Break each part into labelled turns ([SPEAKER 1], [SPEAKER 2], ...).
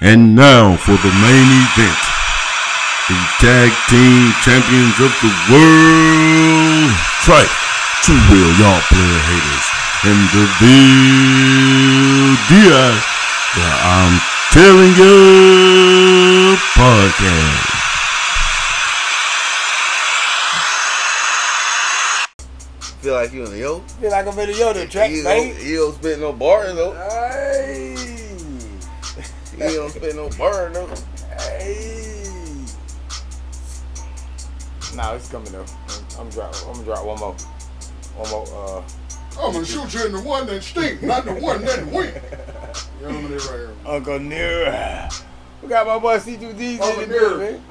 [SPEAKER 1] And now for the main event. The tag team champions of the world. Tripe, True Will, y'all player haters. And the Bill Diaz, the I'm Telling You podcast.
[SPEAKER 2] Feel like you in the yo.
[SPEAKER 3] Feel like I'm in the Yoda track,
[SPEAKER 2] you
[SPEAKER 3] mate.
[SPEAKER 2] don't, you don't spit no bars though.
[SPEAKER 3] Hey,
[SPEAKER 2] You don't spit no bar though.
[SPEAKER 3] hey. Nah, it's coming though. I'm, I'm drop. I'm gonna drop one more. One more. Uh,
[SPEAKER 4] I'm gonna shoot you in the one that stink, not the one that wink. You know what I mean, right here.
[SPEAKER 3] Uncle Near. We got my boy C2D
[SPEAKER 4] Uncle
[SPEAKER 3] in the
[SPEAKER 4] Near.
[SPEAKER 3] building.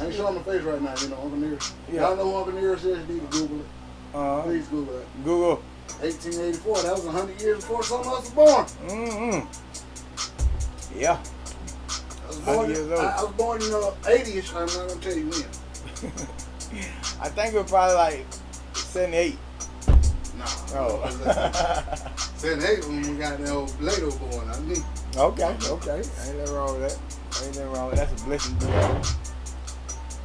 [SPEAKER 4] I ain't showing my face right now, you know, Uncle Nearest.
[SPEAKER 3] Yeah.
[SPEAKER 4] Y'all know who Uncle Nearest is? You need to Google it.
[SPEAKER 3] Uh,
[SPEAKER 4] Please Google it.
[SPEAKER 3] Google.
[SPEAKER 4] 1884, that was 100 years before someone else was born.
[SPEAKER 3] Mm-hmm. Yeah.
[SPEAKER 4] I was born,
[SPEAKER 3] years
[SPEAKER 4] in,
[SPEAKER 3] old.
[SPEAKER 4] I, I was born in uh, 80ish, I'm not gonna tell you when.
[SPEAKER 3] I think it was probably like 78.
[SPEAKER 4] Nah.
[SPEAKER 3] Oh.
[SPEAKER 4] Said hey when we got that old Plato born. I mean,
[SPEAKER 3] okay, okay. Ain't nothing wrong with that. Ain't nothing wrong with that. That's a blessing. to us.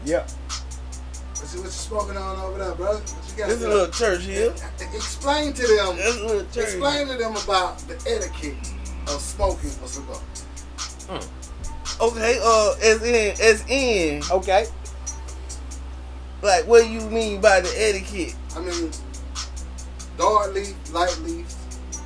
[SPEAKER 3] Yep.
[SPEAKER 4] let's see what you smoking on over there, brother. What you got
[SPEAKER 2] This is a little church here.
[SPEAKER 4] Explain to them.
[SPEAKER 2] This is a little church.
[SPEAKER 4] Explain to them about the etiquette of smoking a cigar.
[SPEAKER 2] Okay, uh, as in, as in,
[SPEAKER 3] Okay.
[SPEAKER 2] like, what do you mean by the etiquette?
[SPEAKER 4] I mean, dark leaf, light leaf.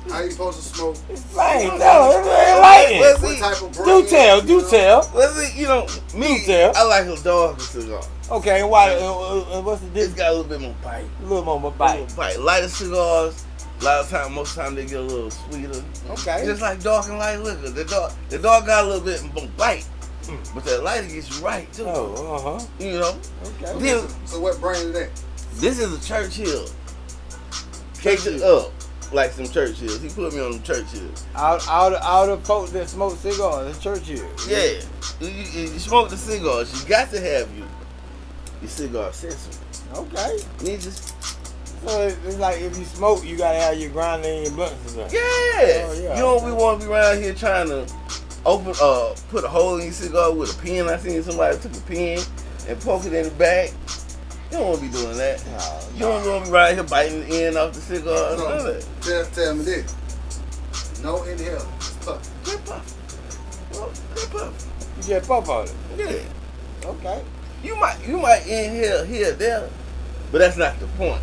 [SPEAKER 4] How you supposed to smoke?
[SPEAKER 3] Explain. Tell us. Enlighten.
[SPEAKER 2] Let's
[SPEAKER 4] What type of
[SPEAKER 3] Do tell. Do
[SPEAKER 4] know?
[SPEAKER 3] tell.
[SPEAKER 2] Let's see. You know, me,
[SPEAKER 3] Do tell.
[SPEAKER 2] I like a darker cigar.
[SPEAKER 3] Okay. Why? Uh, uh, uh, what's the
[SPEAKER 2] It's
[SPEAKER 3] difference?
[SPEAKER 2] got a little bit more bite.
[SPEAKER 3] A little more
[SPEAKER 2] A
[SPEAKER 3] bite.
[SPEAKER 2] little bite. Lighter cigars. A lot of time, most time they get a little sweeter.
[SPEAKER 3] Okay.
[SPEAKER 2] Just like dark and light liquor. The dark, the dark got a little bit bite,
[SPEAKER 3] Mm.
[SPEAKER 2] but that lighter gets you right too.
[SPEAKER 3] Oh. Uh huh.
[SPEAKER 2] You know.
[SPEAKER 3] Okay.
[SPEAKER 2] Then
[SPEAKER 4] So what brand is that?
[SPEAKER 2] this is a Churchill. Caked it up like some Churchills. He put me on them Churchills.
[SPEAKER 3] Out, out, out of folks that smoke cigars, it's Churchill.
[SPEAKER 2] Yeah. You, you, you smoke the cigars. You got to have you your cigar accessory.
[SPEAKER 3] Okay.
[SPEAKER 2] You just
[SPEAKER 3] So it's it's like if you smoke, you gotta have your grinder and your blunts and stuff.
[SPEAKER 2] yeah.
[SPEAKER 3] Oh, yeah.
[SPEAKER 2] You don't be want to be around here trying to open uh put a hole in your cigar with a pen. I seen somebody took a pen and poke it in the back. You don't want to be doing that.
[SPEAKER 3] No,
[SPEAKER 2] You don't want to be right here biting the end off the cigar. None of
[SPEAKER 4] So,
[SPEAKER 2] that.
[SPEAKER 4] tell, tell me this. No inhale. Just puff.
[SPEAKER 2] Good puff. Well, good puff.
[SPEAKER 3] You just puff on it.
[SPEAKER 2] Yeah.
[SPEAKER 3] Okay.
[SPEAKER 2] You might you might inhale here there, but that's not the point.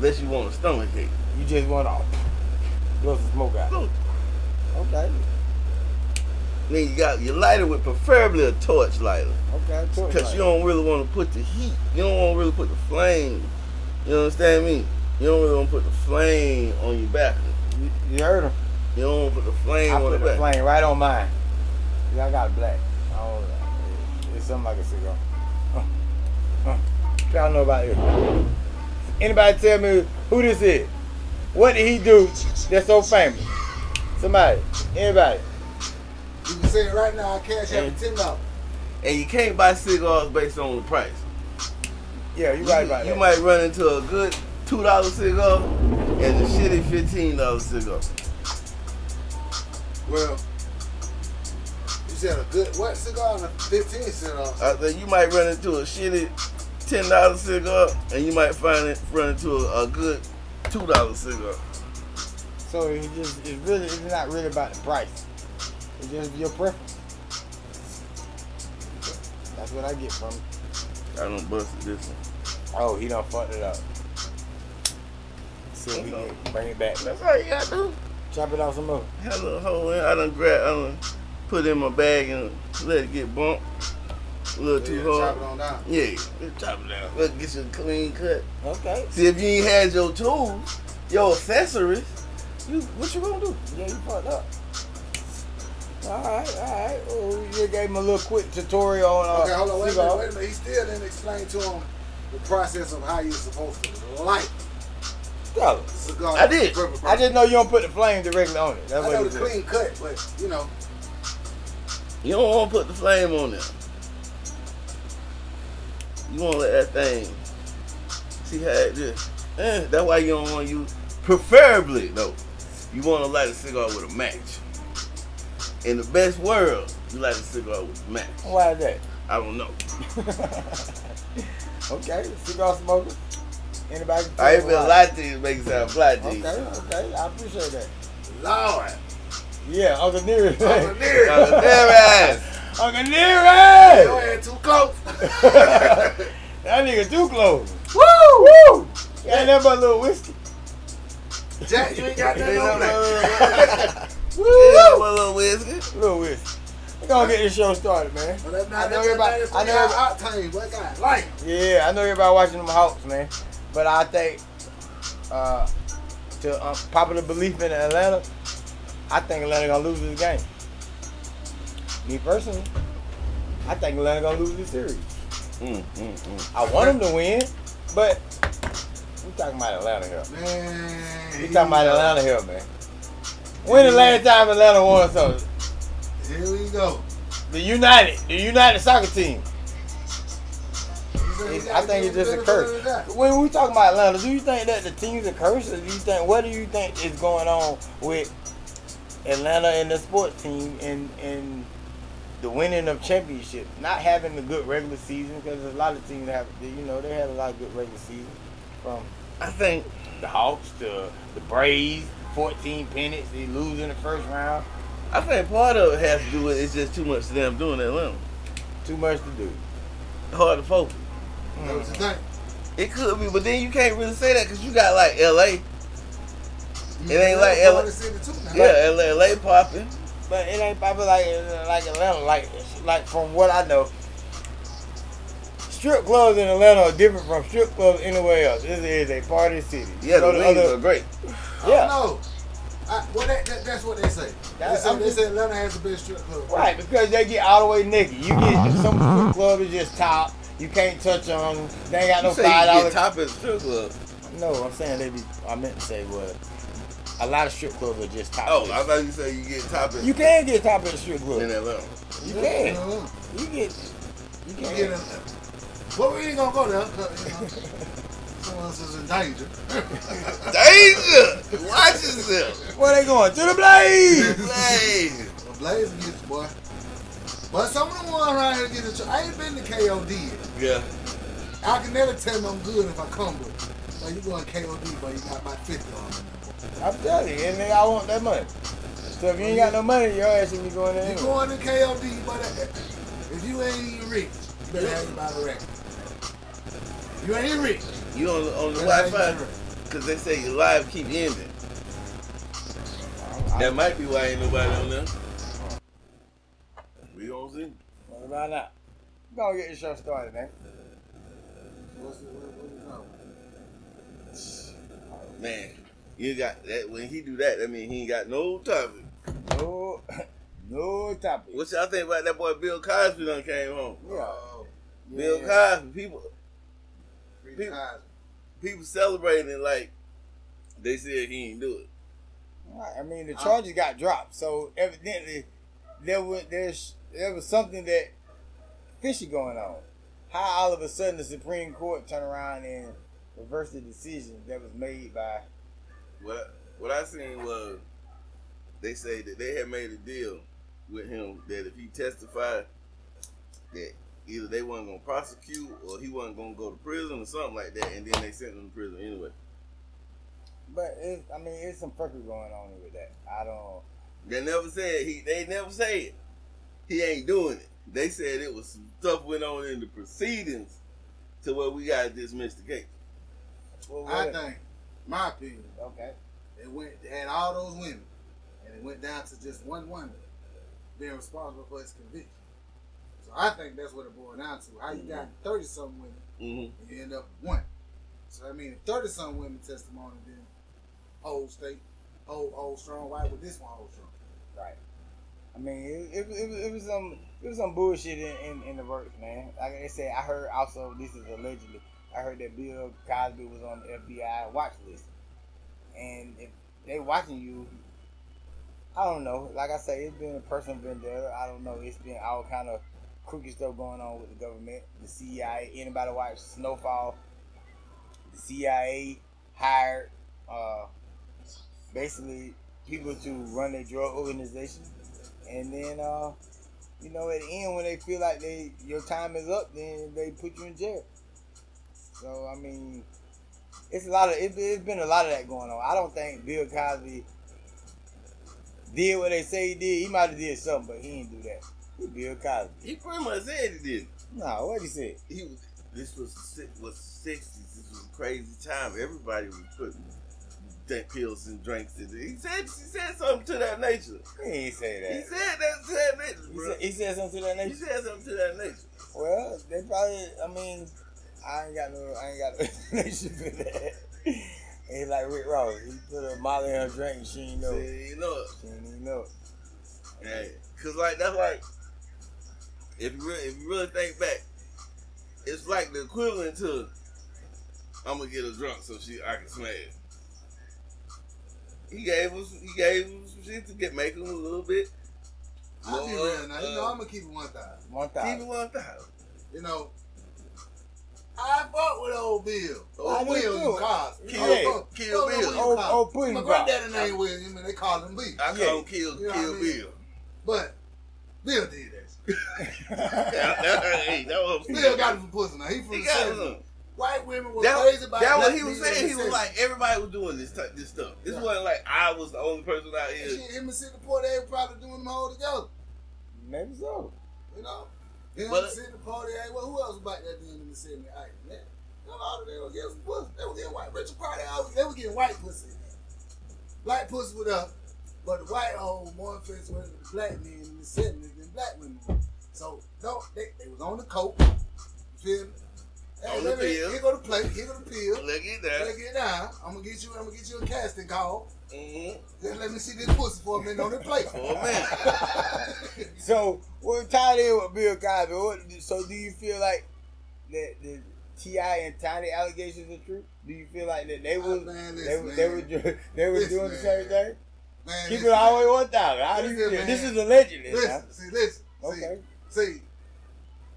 [SPEAKER 2] Unless you want a stomach ache.
[SPEAKER 3] You just want to blow some smoke out. Okay.
[SPEAKER 2] Then you got your lighter with preferably a torch lighter.
[SPEAKER 3] Okay. torch
[SPEAKER 2] Because you don't really want to put the heat. You don't want to really put the flame. You understand me? You don't really want to put the flame on your back.
[SPEAKER 3] You, you heard him.
[SPEAKER 2] You don't want to put the flame
[SPEAKER 3] I
[SPEAKER 2] on
[SPEAKER 3] put
[SPEAKER 2] the
[SPEAKER 3] the
[SPEAKER 2] back.
[SPEAKER 3] flame right on mine. Yeah, I got black. I don't know. It's something like a cigar. Uh, uh. Y'all know about it. Anybody tell me who this is? What did he do that's so famous? Somebody. Anybody.
[SPEAKER 4] You can say it right now. I cash out ten dollars.
[SPEAKER 2] And you can't buy cigars based on the price.
[SPEAKER 3] Yeah, you're right about
[SPEAKER 2] you
[SPEAKER 3] that.
[SPEAKER 2] might run into a good two dollar cigar and a shitty fifteen dollar cigar.
[SPEAKER 4] Well, you said a good what cigar and a fifteen cigar.
[SPEAKER 2] I think you might run into a shitty ten dollar cigar, and you might find it run into a, a good two dollar cigar.
[SPEAKER 3] So it's just it's really it's not really about the price. It's just your preference. That's what I get from it.
[SPEAKER 2] I don't busted this one.
[SPEAKER 3] Oh, he done fucked it up. See if we can bring it back.
[SPEAKER 2] That's all you gotta do.
[SPEAKER 3] Chop it off some more.
[SPEAKER 2] Had a little hole in. I done grab. I done put it in my bag and let it get bumped. A little too
[SPEAKER 4] Yeah,
[SPEAKER 2] hard.
[SPEAKER 4] chop it on down.
[SPEAKER 2] Yeah, let's chop it down. Let's get you a clean cut.
[SPEAKER 3] Okay.
[SPEAKER 2] See if you ain't had your tools, your accessories, you what you gonna do?
[SPEAKER 3] Yeah, you fucked up. Alright, alright. Oh, you just gave him a little quick tutorial on uh,
[SPEAKER 4] Okay, hold on. Wait a minute. Wait a minute. He still didn't explain to him the process of how you're supposed to light
[SPEAKER 3] Tell him.
[SPEAKER 4] cigar.
[SPEAKER 2] I did.
[SPEAKER 4] Perfect,
[SPEAKER 3] I just know you don't put the flame directly on it. That's
[SPEAKER 4] I
[SPEAKER 3] what
[SPEAKER 4] know
[SPEAKER 3] he
[SPEAKER 4] the clean cut, but you know,
[SPEAKER 2] You don't want to put the flame on there. You want to let that thing see how it just. Eh, that's why you don't want to use. Preferably though, you want to light a cigar with a match. in the best world, you light a cigar with a match.
[SPEAKER 3] Why is that?
[SPEAKER 2] I don't know.
[SPEAKER 3] okay, cigar smoker. Anybody?
[SPEAKER 2] I
[SPEAKER 3] me
[SPEAKER 2] ain't been
[SPEAKER 3] why?
[SPEAKER 2] lie to you, make it sound fly to you.
[SPEAKER 3] Okay, okay, I appreciate that.
[SPEAKER 4] Lord.
[SPEAKER 3] Yeah, Uncle Nearest.
[SPEAKER 4] Uncle
[SPEAKER 3] Uncle
[SPEAKER 4] Nearest.
[SPEAKER 2] Y'all damn ass.
[SPEAKER 3] Nearest!
[SPEAKER 4] Your head too close.
[SPEAKER 3] that nigga too close. Woo! Woo! Ain't that but a little whiskey.
[SPEAKER 4] Jack, you ain't got nothing
[SPEAKER 2] Ain't
[SPEAKER 4] on
[SPEAKER 2] no-
[SPEAKER 4] that.
[SPEAKER 2] Yeah, one little whiskey.
[SPEAKER 3] little whiskey. We gonna get this show started, man.
[SPEAKER 4] But that's
[SPEAKER 3] I know
[SPEAKER 4] that's
[SPEAKER 3] everybody-
[SPEAKER 4] everybody.
[SPEAKER 3] I
[SPEAKER 4] I
[SPEAKER 3] know
[SPEAKER 4] know octane, but God, like.
[SPEAKER 3] Yeah, I know everybody watching them Hawks, man. But I think, uh, to um, popular belief in Atlanta, I think Atlanta gonna lose this game. Me personally, I think Atlanta gonna lose this series.
[SPEAKER 2] Mm, mm, mm.
[SPEAKER 3] I want them to win, but we talking about Atlanta here.
[SPEAKER 4] Man.
[SPEAKER 3] We talking about Atlanta here, man. When the last time Atlanta won something?
[SPEAKER 4] Here we go.
[SPEAKER 3] The United, the United soccer team. It's- I think it's just a curse. When we talking about Atlanta, do you think that the team's a curse, or do you think what do you think is going on with Atlanta and the sports team and and the winning of championship, not having a good regular season because a lot of teams have, you know, they had a lot of good regular season from
[SPEAKER 2] I think
[SPEAKER 3] the Hawks to the Braves, 14 pennants, they lose in the first round.
[SPEAKER 2] I think part of it has to do with it's just too much to them doing in Atlanta.
[SPEAKER 3] Too much to do.
[SPEAKER 2] Hard to focus.
[SPEAKER 4] That what you think?
[SPEAKER 2] It could be, but then you can't really say that because you got like LA. It ain't like
[SPEAKER 4] L-
[SPEAKER 2] L- Yeah, LA, LA popping.
[SPEAKER 3] But it ain't probably like like Atlanta. Like like from what I know, strip clubs in Atlanta are different from strip clubs anywhere else. This is a party city.
[SPEAKER 2] Yeah,
[SPEAKER 3] Go
[SPEAKER 2] the
[SPEAKER 3] to
[SPEAKER 2] wings
[SPEAKER 3] other-
[SPEAKER 2] are great.
[SPEAKER 3] yeah,
[SPEAKER 4] No. I, well, that, that, that's what they say. They say,
[SPEAKER 3] I'm
[SPEAKER 4] they say Atlanta has the best strip club.
[SPEAKER 3] right. Because they get all the way naked. You get uh-huh. some strip club is just top. You can't touch on them. They ain't got no
[SPEAKER 2] You say
[SPEAKER 3] five dollars.
[SPEAKER 2] get top at the strip club.
[SPEAKER 3] No, I'm saying they be. I meant to say what. A lot of strip clubs are just top.
[SPEAKER 2] Oh, I thought you said you get top at
[SPEAKER 3] you can get top at the strip club.
[SPEAKER 2] in Atlanta.
[SPEAKER 3] You
[SPEAKER 4] You
[SPEAKER 3] can.
[SPEAKER 4] know,
[SPEAKER 3] You get. You
[SPEAKER 4] you
[SPEAKER 3] can.
[SPEAKER 4] get in, but we ain't gonna go there. 'cause, You know, someone else is in danger.
[SPEAKER 2] Danger! Watch yourself.
[SPEAKER 3] Where they going? To the blaze.
[SPEAKER 2] The Blaze.
[SPEAKER 4] Well, Blaze gets boy. But some of the ones around here get it. I ain't been to KOD yet.
[SPEAKER 2] Yeah.
[SPEAKER 4] I can never tell them I'm good if I come with it. Like you going KOD, but you got about 50 on it.
[SPEAKER 3] I'm telling you, and nigga, I want that money. So if you ain't got no money, your ass should be going there
[SPEAKER 4] You
[SPEAKER 3] anyway.
[SPEAKER 4] going to KOD, but if you ain't even rich, you better have about a record. You ain't rich.
[SPEAKER 2] You on the, on the
[SPEAKER 4] you
[SPEAKER 2] Wi-Fi?
[SPEAKER 4] have your record.
[SPEAKER 2] Because they say your live keep ending. That might be why ain't nobody on there. We don't see.
[SPEAKER 3] What about that? We gonna get the show started, man.
[SPEAKER 4] What's the, what, what is that?
[SPEAKER 2] Man, you got that when he do that, that mean he ain't got no topic.
[SPEAKER 3] No, no topic.
[SPEAKER 2] What y'all think about that boy Bill Cosby done came home?
[SPEAKER 3] Yeah.
[SPEAKER 4] Oh,
[SPEAKER 2] Bill
[SPEAKER 3] Yeah.
[SPEAKER 2] Cosby, people
[SPEAKER 4] free
[SPEAKER 2] People-
[SPEAKER 4] Cosby.
[SPEAKER 2] people celebrating like they said he ain't do it.
[SPEAKER 3] I mean, the uh-huh. charges got dropped, so evidently there was there's there was something that fishy going on. How all of a sudden the Supreme Court turned around and reversed the decision that was made by
[SPEAKER 2] What what I seen was they say that they had made a deal with him that if he testified that either they wasn't gonna prosecute or he wasn't gonna go to prison or something like that, and then they sent him to prison anyway.
[SPEAKER 3] But it, I mean, it's some fuckery going on with that. I don't.
[SPEAKER 2] They never said he. They never said he ain't doing it. They said it was some stuff went on in the proceedings to where we got to dismiss the case.
[SPEAKER 3] Well,
[SPEAKER 4] I think, my opinion,
[SPEAKER 3] Okay.
[SPEAKER 4] they went, they had all those women, and it went down to just one woman being responsible for his conviction. So I think that's what it boiled down to. How you got thirty some women
[SPEAKER 2] Mm-hmm.
[SPEAKER 4] and you end up with one. So I mean, thirty some women testimony then hold state, hold hold strong. Why would this one hold strong?
[SPEAKER 3] Right. I mean, it, it, it, was- it was some it was some bullshit in, in, in the works, man. Like I said, I heard also this is allegedly. I heard that Bill Cosby was on the FBI watch list, and if they watching you, I don't know. Like I say, it's been a personal vendetta. I don't know. It's been all kind of crooked stuff going on with the government, the CIA. Anybody watch Snowfall? The CIA hired uh, basically people to run their drug organization, and then uh, you know, at the end when they feel like they your time is up, then they put you in jail. So I mean, it's a lot of it, it's been a lot of that going on. I don't think Bill Cosby did what they say he did. He might have did something, but he didn't do that. He Bill Cosby.
[SPEAKER 2] He pretty much said he did.
[SPEAKER 3] No, what he say?
[SPEAKER 2] He was. This was was sixties. This was a crazy time. Everybody was putting that pills and drinks. He said he said something to that nature.
[SPEAKER 3] He ain't say that.
[SPEAKER 2] He said that to that nature,
[SPEAKER 3] He said, he said something to that nature.
[SPEAKER 2] He said something to that nature.
[SPEAKER 3] Well, they probably. I mean, I ain't got no. I ain't got no explanation for that. He like Rick Ross. He put a Molly in her drink and she ain't know. it.
[SPEAKER 2] Say, you know it.
[SPEAKER 3] She didn't even know. it.
[SPEAKER 2] Hey, cause like that's like if you really, if you really think back, it's like the equivalent to I'm gonna get her drunk so she I can smash. He gave us he gave us some shit to get make him a little bit.
[SPEAKER 4] I'll be real now. You know,
[SPEAKER 2] uh,
[SPEAKER 4] I'm gonna keep it one thousand.
[SPEAKER 3] One
[SPEAKER 2] Keep
[SPEAKER 3] thousand.
[SPEAKER 2] it one thousand.
[SPEAKER 4] You know, I fought with old Bill. Old
[SPEAKER 3] do
[SPEAKER 4] Will,
[SPEAKER 3] too.
[SPEAKER 4] you Cosby.
[SPEAKER 2] Kill-
[SPEAKER 4] Oh, oh,
[SPEAKER 2] Kill
[SPEAKER 4] oh,
[SPEAKER 2] Bill.
[SPEAKER 4] William
[SPEAKER 3] Oh,
[SPEAKER 4] Cosby.
[SPEAKER 3] oh,
[SPEAKER 4] My
[SPEAKER 3] Pop.
[SPEAKER 4] granddaddy name William, and they called him B.
[SPEAKER 2] I
[SPEAKER 3] Yeah.
[SPEAKER 2] call him kill
[SPEAKER 4] You know
[SPEAKER 2] kill
[SPEAKER 4] what I mean?
[SPEAKER 2] Bill.
[SPEAKER 4] But Bill did that. shit.
[SPEAKER 2] hey, that was
[SPEAKER 4] Bill got him from pussy. Now he from
[SPEAKER 2] He
[SPEAKER 4] the
[SPEAKER 2] got
[SPEAKER 4] White women were
[SPEAKER 2] That,
[SPEAKER 4] crazy about
[SPEAKER 2] that what he was saying. He was
[SPEAKER 4] 70s.
[SPEAKER 2] like everybody was doing this type, this stuff. This
[SPEAKER 4] Yeah.
[SPEAKER 2] wasn't like I was the only person out
[SPEAKER 4] And
[SPEAKER 2] here.
[SPEAKER 4] shit, him and Sidney Poitier were probably doing them all together.
[SPEAKER 3] Maybe so.
[SPEAKER 4] You know? Him
[SPEAKER 2] But-
[SPEAKER 4] and Sidney Poitier. Well, who else was back there then in the 70s? All right, man. A lot of them were getting pussy. They were getting white. Richard Pryor, they were getting white pussy. Black pussy with us. But the white hole more offensive with the black men in the 70s than black women. So, no, they, they was on the coke. You feel me? Hey,
[SPEAKER 2] On the
[SPEAKER 4] me-
[SPEAKER 2] pill.
[SPEAKER 4] Here go the plate. Here go the pill.
[SPEAKER 2] Look at that.
[SPEAKER 4] get down. I'm gonna get you. I'm gonna get you a casting call.
[SPEAKER 2] Mm-hmm.
[SPEAKER 4] Then let me see this pussy for a minute on the plate.
[SPEAKER 2] For a minute.
[SPEAKER 3] So, what tied in with Bill Cosby? What, so, do you feel like that the T.I. and Tiny allegations are true? Do you feel like that they
[SPEAKER 4] Oh,
[SPEAKER 3] was
[SPEAKER 4] man,
[SPEAKER 3] they, were- they were they were
[SPEAKER 4] Listen,
[SPEAKER 3] doing the same thing?
[SPEAKER 4] Man,
[SPEAKER 3] Keep it all the way one thousand. How do you feel? This is allegedly.
[SPEAKER 4] Listen,
[SPEAKER 3] now.
[SPEAKER 4] see, listen.
[SPEAKER 3] Okay.
[SPEAKER 4] See, see.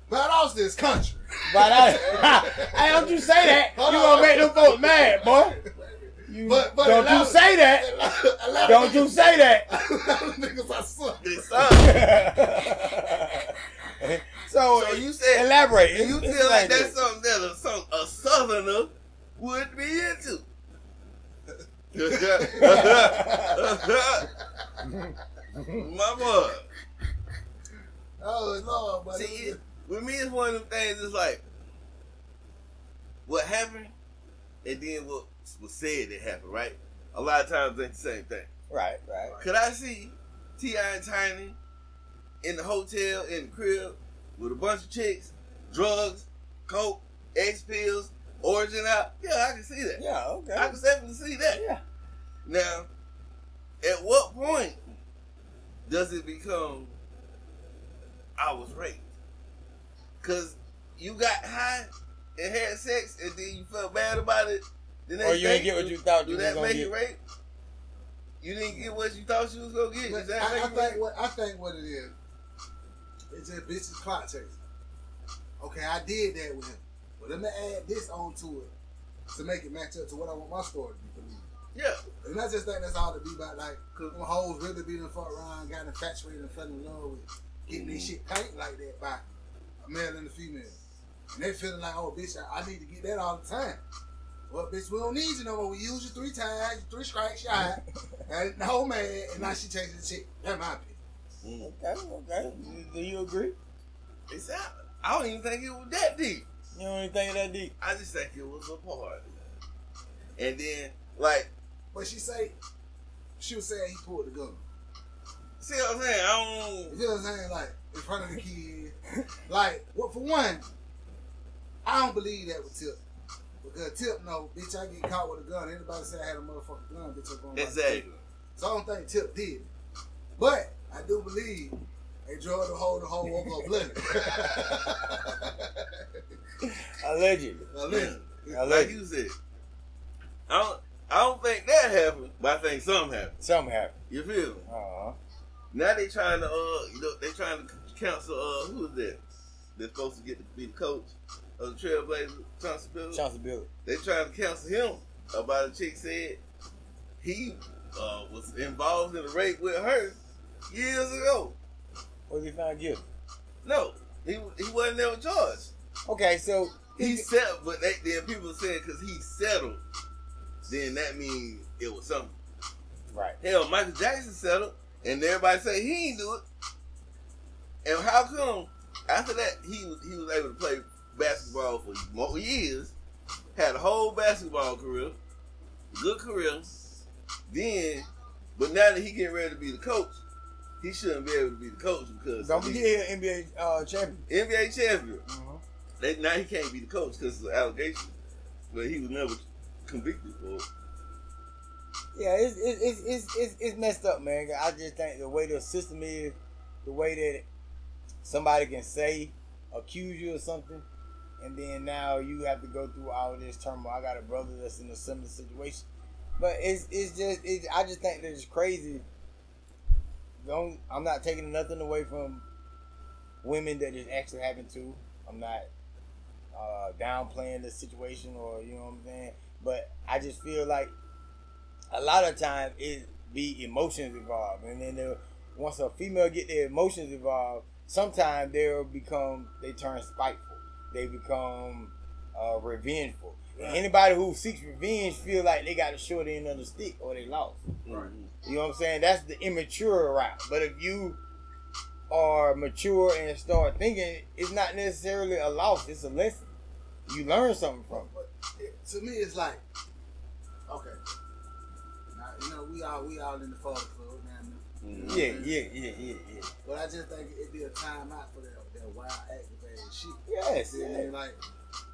[SPEAKER 4] But also this country.
[SPEAKER 3] But I, hey, don't you say that. You
[SPEAKER 4] Hold
[SPEAKER 3] gonna
[SPEAKER 4] on.
[SPEAKER 3] make them folks mad, boy. You,
[SPEAKER 4] But, but
[SPEAKER 3] don't you say that.
[SPEAKER 4] A lot of
[SPEAKER 3] Don't you say that.
[SPEAKER 4] A lot of niggas are suck.
[SPEAKER 2] They suck.
[SPEAKER 3] so,
[SPEAKER 2] So you said
[SPEAKER 3] elaborate.
[SPEAKER 2] And you feel like
[SPEAKER 3] like
[SPEAKER 2] that's something that a, some, a southerner would be into. My boy.
[SPEAKER 4] Oh Lord, but
[SPEAKER 2] See, it, with me, it's one of them things. It's like what happened, and then what was said it happened. Right? A lot of times, ain't the same thing.
[SPEAKER 3] Right, right.
[SPEAKER 2] Could I see T.I. and Tiny in the hotel in the crib with a bunch of chicks, drugs, coke, X pills, origin out? Yeah, I can see that.
[SPEAKER 3] Yeah, okay.
[SPEAKER 2] I can definitely see that.
[SPEAKER 3] yeah.
[SPEAKER 2] Now, at what point does it become I was raped? Cause you got high and had sex and then you felt bad about it. The next
[SPEAKER 3] Or you
[SPEAKER 2] day,
[SPEAKER 3] ain't get what you thought you was
[SPEAKER 2] that
[SPEAKER 3] gonna
[SPEAKER 2] make
[SPEAKER 3] get.
[SPEAKER 2] it rape? You didn't get what you thought you was gonna get. Does that
[SPEAKER 4] I, I
[SPEAKER 2] make it
[SPEAKER 4] think
[SPEAKER 2] rape?
[SPEAKER 4] what I think what it is, it's just bitches clout chasing. Okay, I did that with him, but let me add this on to it to make it match up to what I want my story to be. believed.
[SPEAKER 2] Yeah.
[SPEAKER 4] And I just think that's all it be about. Like, cause them hoes really be in the fuck around, got infatuated and fell in love with getting this shit paint like that by a male and a female. And they feeling like, oh, bitch, I, I need to get that all the time. Well, bitch, we don't need you no more. We use you three times, three strikes, shot. and the whole man, and now she chasing the chick. That's my opinion.
[SPEAKER 2] Mm.
[SPEAKER 3] Okay, okay. Do you agree?
[SPEAKER 2] It's out. I don't even think it was that deep.
[SPEAKER 3] You don't even think of that deep?
[SPEAKER 2] I just think it was a party. And then, like,
[SPEAKER 4] But she say, she was saying he pulled the gun.
[SPEAKER 2] see what I'm saying? I don't.
[SPEAKER 4] feel what I'm saying? Like, in front of the kid. like, well, for one, I don't believe that with Tip. Because Tip know, bitch, I get caught with a gun. Anybody say I had a motherfucking gun, bitch, I'm going to
[SPEAKER 2] Exactly.
[SPEAKER 4] So I don't think Tip did. But I do believe they drove the whole the whole over a blender.
[SPEAKER 3] Allegedly.
[SPEAKER 4] Allegedly.
[SPEAKER 2] Like you said, I don't. I don't think that happened, but I think something happened.
[SPEAKER 3] Something happened.
[SPEAKER 2] You feel me?
[SPEAKER 3] Uh-huh.
[SPEAKER 2] Now they trying to, uh, you know, they trying to counsel, uh, who is that? They're supposed to get to be the coach of the Trailblazers, Chauncey Billups.
[SPEAKER 3] Responsibility.
[SPEAKER 2] They tried to counsel him about a chick said he uh, was involved in a rape with her years ago.
[SPEAKER 3] get found guilty?
[SPEAKER 2] No, he he wasn't never charged.
[SPEAKER 3] Okay, so
[SPEAKER 2] He settled, but they, then people said because he settled, then that means it was something.
[SPEAKER 3] right.
[SPEAKER 2] Hell, Michael Jackson settled, and everybody said he ain't do it. And how come after that he was he was able to play basketball for more years, had a whole basketball career, good career. Then, but now that he getting ready to be the coach, he shouldn't be able to be the coach because
[SPEAKER 3] Don't forget he NBA uh, champion.
[SPEAKER 2] NBA champion.
[SPEAKER 3] Mhm.
[SPEAKER 2] They, now he can't be the coach because of the allegation, but he was never convicted for it.
[SPEAKER 3] Yeah, it's, it's it's it's it's messed up, man. I just think the way the system is, the way that somebody can say, accuse you of something, and then now you have to go through all this turmoil. I got a brother that's in a similar situation, but it's it's just I just think that it's crazy. Don't I'm not taking nothing away from women that it actually happened to. I'm not uh, downplaying the situation or you know what I'm saying, but I just feel like a lot of times it be emotions involved, and then once a female get their emotions involved, sometimes they'll become they turn spiteful, they become uh, revengeful.
[SPEAKER 2] Right.
[SPEAKER 3] anybody who seeks revenge feel like they got a short end of the stick or they lost.
[SPEAKER 2] Right.
[SPEAKER 3] You know what I'm saying? That's the immature route. But if you are mature and start thinking, it's not necessarily a loss; it's a lesson. You learn something from. it.
[SPEAKER 4] To me, it's like, okay, now you know we all we all in the father club now.
[SPEAKER 2] Mhm.
[SPEAKER 3] Yeah, yeah, yeah, yeah, yeah.
[SPEAKER 4] But I just think it'd be a time out for that, that wild aggravated shit.
[SPEAKER 3] Yes,
[SPEAKER 4] You know, like,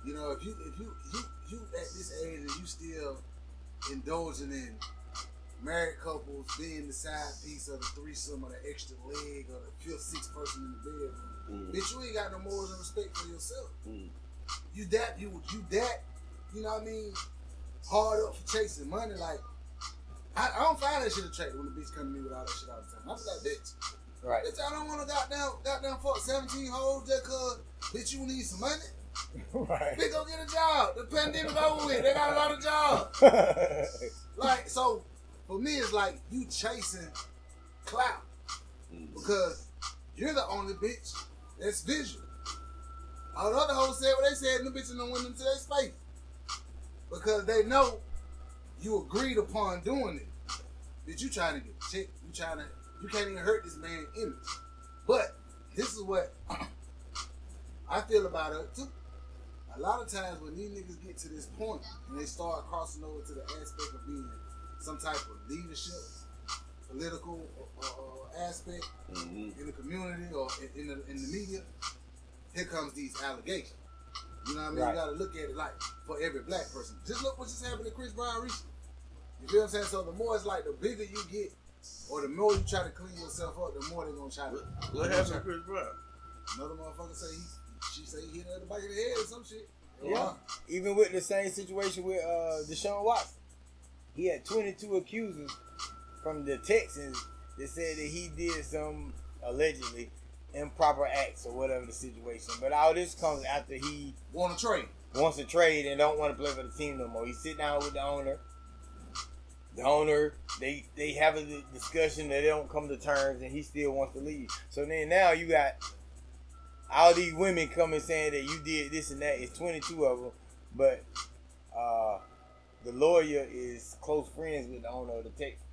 [SPEAKER 4] you know, if you if you you you at this age and you still indulging in married couples being the side piece of the threesome or the extra leg or the fifth, sixth person in the bedroom,
[SPEAKER 2] Mhm.
[SPEAKER 4] bitch, you ain't got no morals and respect for yourself.
[SPEAKER 2] Mhm.
[SPEAKER 4] You that you you that, you know what I mean? Hard up for chasing money, like. I, I don't find that shit attractive when the bitch come to me with all that shit all the time. I be like, bitch,
[SPEAKER 3] Right.
[SPEAKER 4] bitch, I don't want to goddamn, goddamn fuck 17 hoes just cause, bitch, you need some money.
[SPEAKER 3] right.
[SPEAKER 4] Bitch, go get a job. The pandemic over with. They got a lot of jobs. Like, so, for me, it's like you chasing clout
[SPEAKER 2] Mhm.
[SPEAKER 4] because you're the only bitch that's visual. All the other hoes said what they said, and the bitches don't went into their space because they know you agreed upon doing it. Bitch, you trying to get a check. You trying to, you can't even hurt this man image. But this is what I feel about it too. A lot of times when these niggas get to this point and they start crossing over to the aspect of being some type of leadership, political uh, uh, aspect
[SPEAKER 2] Mhm.
[SPEAKER 4] in the community or in, in the in the media, here comes these allegations. You know what I mean?
[SPEAKER 3] Right.
[SPEAKER 4] You got to look at it like for every black person. Just look what just happened to Chris Brown recently. You feel what I'm saying? So the more it's like the bigger you get, or the more you try to clean yourself up, the more they're gonna try to.
[SPEAKER 2] What, what happened to Chris Brown?
[SPEAKER 4] Another motherfucker say he, she say he hit her in the back of the head or some shit.
[SPEAKER 3] Yeah. Even with the same situation with uh, Deshaun Watson, he had 22 accusers from the Texans that said that he did some allegedly improper acts or whatever the situation. But all this comes after he
[SPEAKER 4] Want to trade?
[SPEAKER 3] wants to trade and don't want to play for the team no more. He sit down with the owner. Owner, they they have a discussion. that They don't come to terms, and he still wants to leave. So then now you got all these women coming saying that you did this and that. It's twenty two of them, but uh, the lawyer is close friends with the owner of the Texas.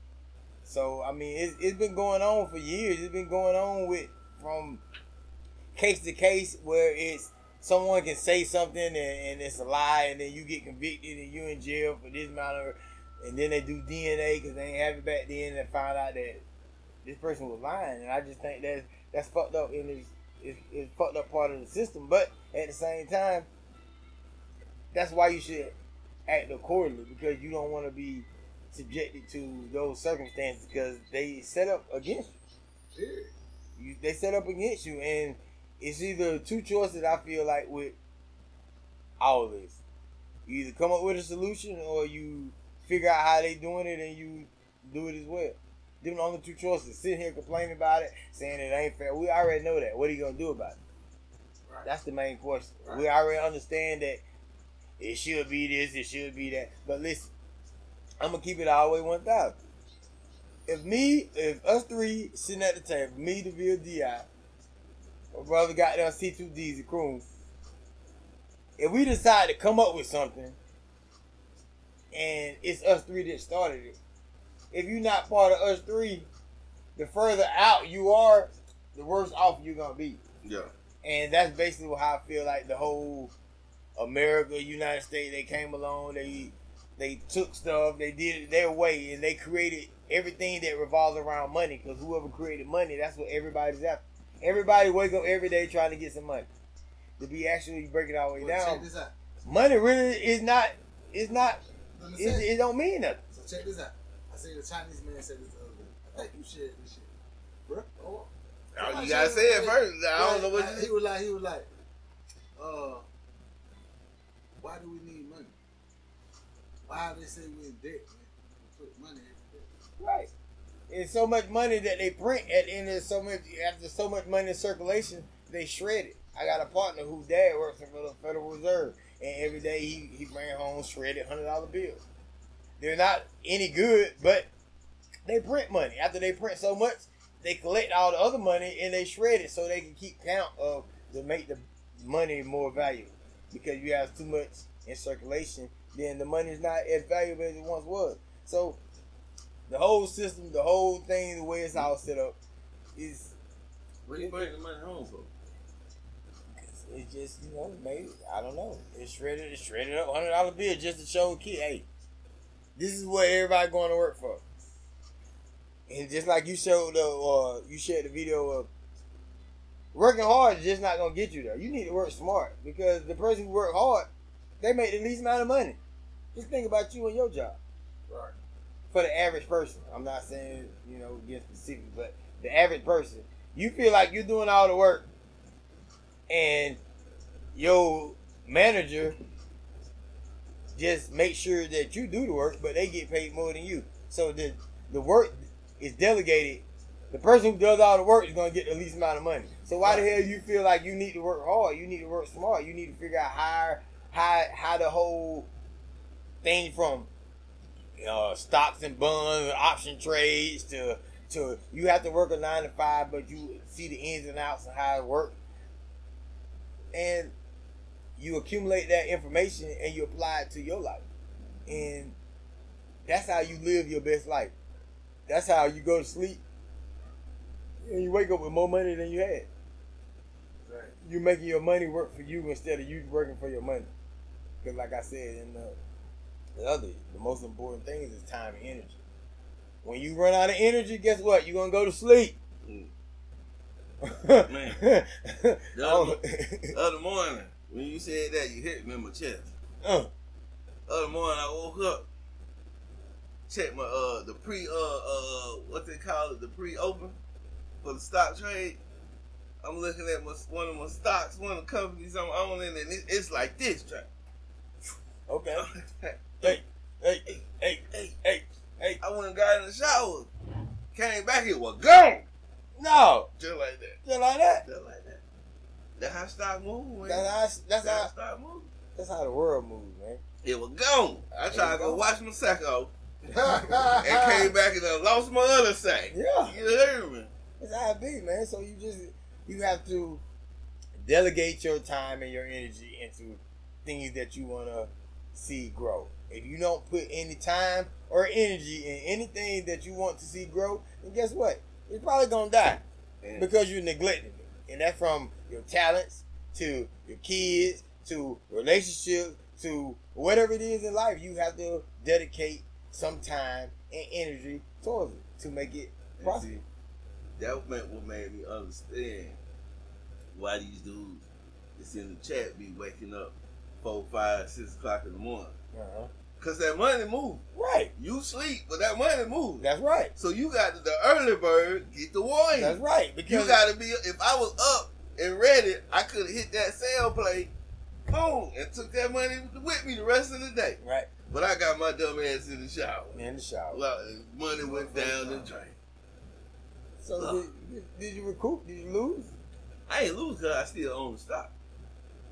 [SPEAKER 3] So I mean, it's, it's been going on for years. It's been going on with from case to case where it's someone can say something and, and it's a lie, and then you get convicted and you're in jail for this amount of, and then they do DNA because they ain't have it back then and find out that this person was lying. And I just think that's that's fucked up and it's, it's, it's fucked up part of the system. But at the same time, that's why you should act accordingly because you don't want to be subjected to those circumstances because they set up against you
[SPEAKER 4] Yeah.
[SPEAKER 3] you, they set up against you, and it's either two choices. I feel like with all this, you either come up with a solution or you figure out how they doing it and you do it as well. Them the only two choices. Sitting here complaining about it, saying it ain't fair. We already know that. What are you gonna do about it?
[SPEAKER 4] Right.
[SPEAKER 3] That's the main question.
[SPEAKER 4] Right.
[SPEAKER 3] We already understand that it should be this, it should be that. But listen, I'm gonna keep it all the way one thousand. If me, if us three sitting at the table, me, DeVille, Di, my brother got down C2D's and Croom. If we decide to come up with something, and it's us three that started it, if you're not part of us three, the further out you are, the worse off you're gonna be.
[SPEAKER 2] Yeah.
[SPEAKER 3] And that's basically how I feel like the whole America, United States, they came along, they they took stuff, they did it their way, and they created everything that revolves around money. Because whoever created money, that's what everybody's after. Everybody wake up every day trying to get some money. To be actually breaking our way
[SPEAKER 4] Well, check
[SPEAKER 3] down,
[SPEAKER 4] this out.
[SPEAKER 3] money really is not. It's not.
[SPEAKER 4] Let me
[SPEAKER 3] It,
[SPEAKER 4] it.
[SPEAKER 3] it don't mean nothing.
[SPEAKER 4] So check this out. I see the Chinese man said this other day. I think you shared this shit. Bro, oh,
[SPEAKER 2] Oh, you gotta say it first. I don't know what
[SPEAKER 4] Like,
[SPEAKER 2] you
[SPEAKER 4] he was like. He was like, uh, why do we need money? Why they say we in debt, man? We put money in.
[SPEAKER 3] Right. It's so much money that they print at the end of so much after so much money in circulation, they shred it. I got a partner whose dad works for the Federal Reserve, and every day he, he bring home shredded hundred dollar bills. They're not any good, but they print money. After they print so much, they collect all the other money and they shred it so they can keep count of to make the money more valuable. Because you have too much in circulation, then the money is not as valuable as it once was. So the whole system, the whole thing, the way it's all set up, is
[SPEAKER 2] Where you bring the money home?
[SPEAKER 3] It's just you know maybe I don't know. It's shredded, it's shredded up hundred dollar bill just to show a kid, hey, this is what everybody going to work for. And just like you showed the, uh, you shared the video of working hard is just not gonna get you there. You need to work smart because the person who work hard, they make the least amount of money. Just think about you and your job.
[SPEAKER 4] Right.
[SPEAKER 3] for the average person. I'm not saying you know get specific, but the average person, you feel like you're doing all the work, and your manager just make sure that you do the work, but they get paid more than you. So the the work is delegated. The person who does all the work is going to get the least amount of money. So why the hell you feel like you need to work hard? You need to work smart. You need to figure out how how how the whole thing from uh, stocks and bonds, and option trades to to you have to work a nine to five, but you see the ins and outs and how it works, and you accumulate that information and you apply it to your life, and that's how you live your best life. That's how you go to sleep and you wake up with more money than you had.
[SPEAKER 4] Right.
[SPEAKER 3] You making your money work for you instead of you working for your money. Because, like I said in the the other, the most important thing is time and energy. When you run out of energy, guess what? You're gonna go to sleep.
[SPEAKER 2] Mm.
[SPEAKER 3] Man.
[SPEAKER 2] The other, the other morning, when you said that, you hit me in my chest.
[SPEAKER 3] uh,
[SPEAKER 2] Other morning, I woke up, checked my uh the pre uh uh what they call it the pre open for the stock trade. I'm looking at my one of my stocks, one of the companies I'm owning, and it, it's like this, track.
[SPEAKER 3] okay. Hey, hey, hey, hey, hey, hey.
[SPEAKER 2] I went and got in the shower, came back, it was gone,
[SPEAKER 3] No,
[SPEAKER 2] just like that,
[SPEAKER 3] just like that.
[SPEAKER 2] just like that. That's how stock move, man.
[SPEAKER 3] That's how. That's
[SPEAKER 2] That's how
[SPEAKER 3] how.
[SPEAKER 2] stock move.
[SPEAKER 3] That's how the world moves, man.
[SPEAKER 2] It was gone. I
[SPEAKER 3] There
[SPEAKER 2] tried to go watch my secco and came back and I lost my other sack.
[SPEAKER 3] Yeah.
[SPEAKER 2] You heard me?
[SPEAKER 3] That's how it be, man. So you just you have to delegate your time and your energy into things that you want to see grow. If you don't put any time or energy in anything that you want to see grow, then guess what? It's probably gonna die
[SPEAKER 2] And
[SPEAKER 3] because you're neglecting it. And that's from your talents to your kids to relationships to whatever it is in life. You have to dedicate some time and energy towards it to make it prosper.
[SPEAKER 2] that meant what made me understand why these dudes that's in the chat be waking up four, five, six o'clock in the morning.
[SPEAKER 3] Uh-huh.
[SPEAKER 2] Cause that money move.
[SPEAKER 3] Right.
[SPEAKER 2] You sleep, but that money move.
[SPEAKER 3] That's right.
[SPEAKER 2] So you got the, early bird get the warning.
[SPEAKER 3] That's right. Because you
[SPEAKER 2] gotta be. If I was up and ready, I could have hit that sale play, boom, and took that money with me the rest of the day.
[SPEAKER 3] right
[SPEAKER 2] But I got my dumb ass in the shower.
[SPEAKER 3] in the shower.
[SPEAKER 2] Well, uh, money went down the drain.
[SPEAKER 3] So did, did, did you recoup? Did you lose?
[SPEAKER 2] I ain't lose because I still own the stock.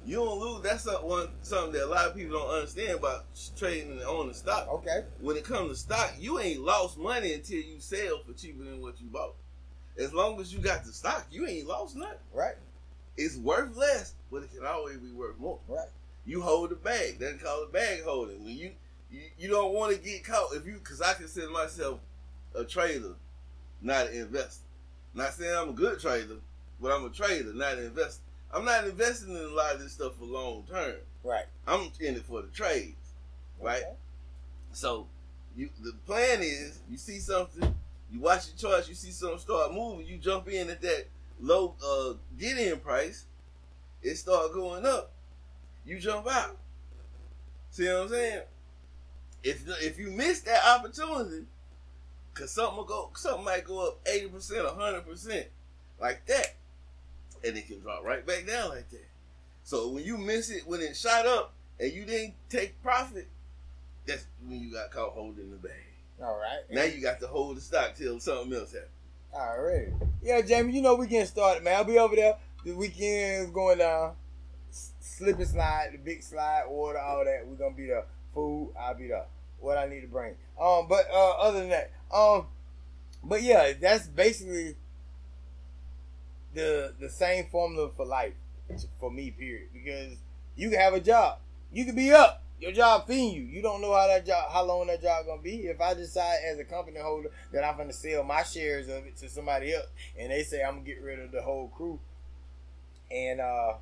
[SPEAKER 2] You don't lose. That's one something that a lot of people don't understand about trading and owning stock.
[SPEAKER 3] Okay.
[SPEAKER 2] When it comes to stock, you ain't lost money until you sell for cheaper than what you bought. As long as you got the stock, you ain't lost nothing.
[SPEAKER 3] Right.
[SPEAKER 2] it's worth less, but it can always be worth more.
[SPEAKER 3] Right.
[SPEAKER 2] You hold the bag. That's called bag holding. When you you, you don't want to get caught if you because I consider myself a trader, not an investor. Not saying I'm a good trader, but I'm a trader, not an investor. I'm not investing in a lot of this stuff for long term.
[SPEAKER 3] Right.
[SPEAKER 2] I'm in it for the trades, right?
[SPEAKER 3] Okay.
[SPEAKER 2] So you the plan is you see something, you watch the charts, you see something start moving, you jump in at that low uh get in price, it start going up, you jump out. See what I'm saying? If if you miss that opportunity, cause something will go something might go up 80%, hundred percent like that. And it can drop right back down like that. So when you miss it when it shot up and you didn't take profit, that's when you got caught holding the bag.
[SPEAKER 3] All right.
[SPEAKER 2] Now you got to hold the stock till something else happens.
[SPEAKER 3] All right. Yeah, Jamie, you know we getting started, man. I'll be over there. The weekend's going down. Slip and slide, the big slide, water, all that. We're gonna be the Food, I'll be the What I need to bring. Um, but uh, other than that, um, but yeah, that's basically the the same formula for life for me. Period. Because you can have a job, you can be up. Your job feeding you. You don't know how that job, how long that job gonna be. If I decide as a company holder that I'm gonna sell my shares of it to somebody else, and they say I'm gonna get rid of the whole crew, and uh,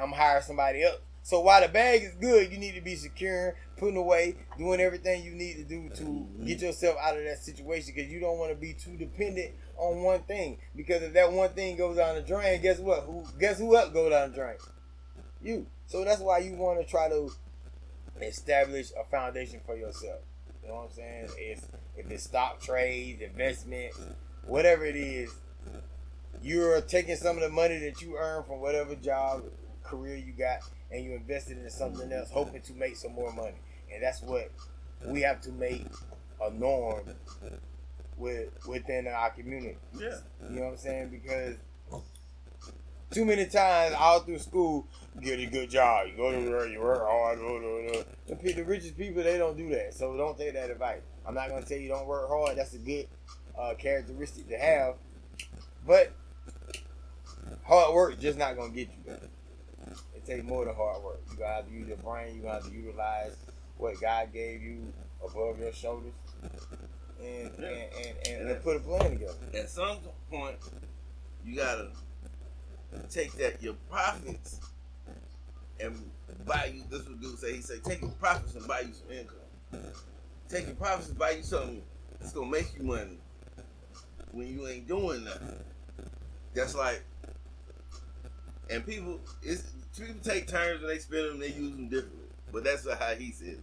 [SPEAKER 3] I'm hire somebody else. So while the bag is good, you need to be securing, putting away, doing everything you need to do to mm-hmm. get yourself out of that situation because you don't want to be too dependent on one thing. Because if that one thing goes down the drain, guess what? Who guess who else go down the drain? You. So that's why you want to try to establish a foundation for yourself. You know what I'm saying? If if it's stock trades, investment, whatever it is, you're taking some of the money that you earn from whatever job, career you got, and you invested in something else, hoping to make some more money. And that's what we have to make a norm with within our community.
[SPEAKER 2] Yeah.
[SPEAKER 3] You know what I'm saying? Because too many times all through school, you get a good job. You go to work, you work hard. Blah, blah, blah. The, richest people, they don't do that. So don't take that advice. I'm not going to tell you don't work hard. That's a good uh, characteristic to have. But hard work just not going to get you there. It takes more than hard work. You got to have to use your brain. You got to utilize what God gave you above your shoulders. And,
[SPEAKER 2] Yeah.
[SPEAKER 3] and, and, and, and put a plan together.
[SPEAKER 2] At some point, you gotta take that your profits and buy you. This what dude say. He say take your profits and buy you some income. Take your profits and buy you something that's gonna make you money when you ain't doing nothing. That's like, and people, it's people take turns and they spend them. They use them differently. But that's how he said it.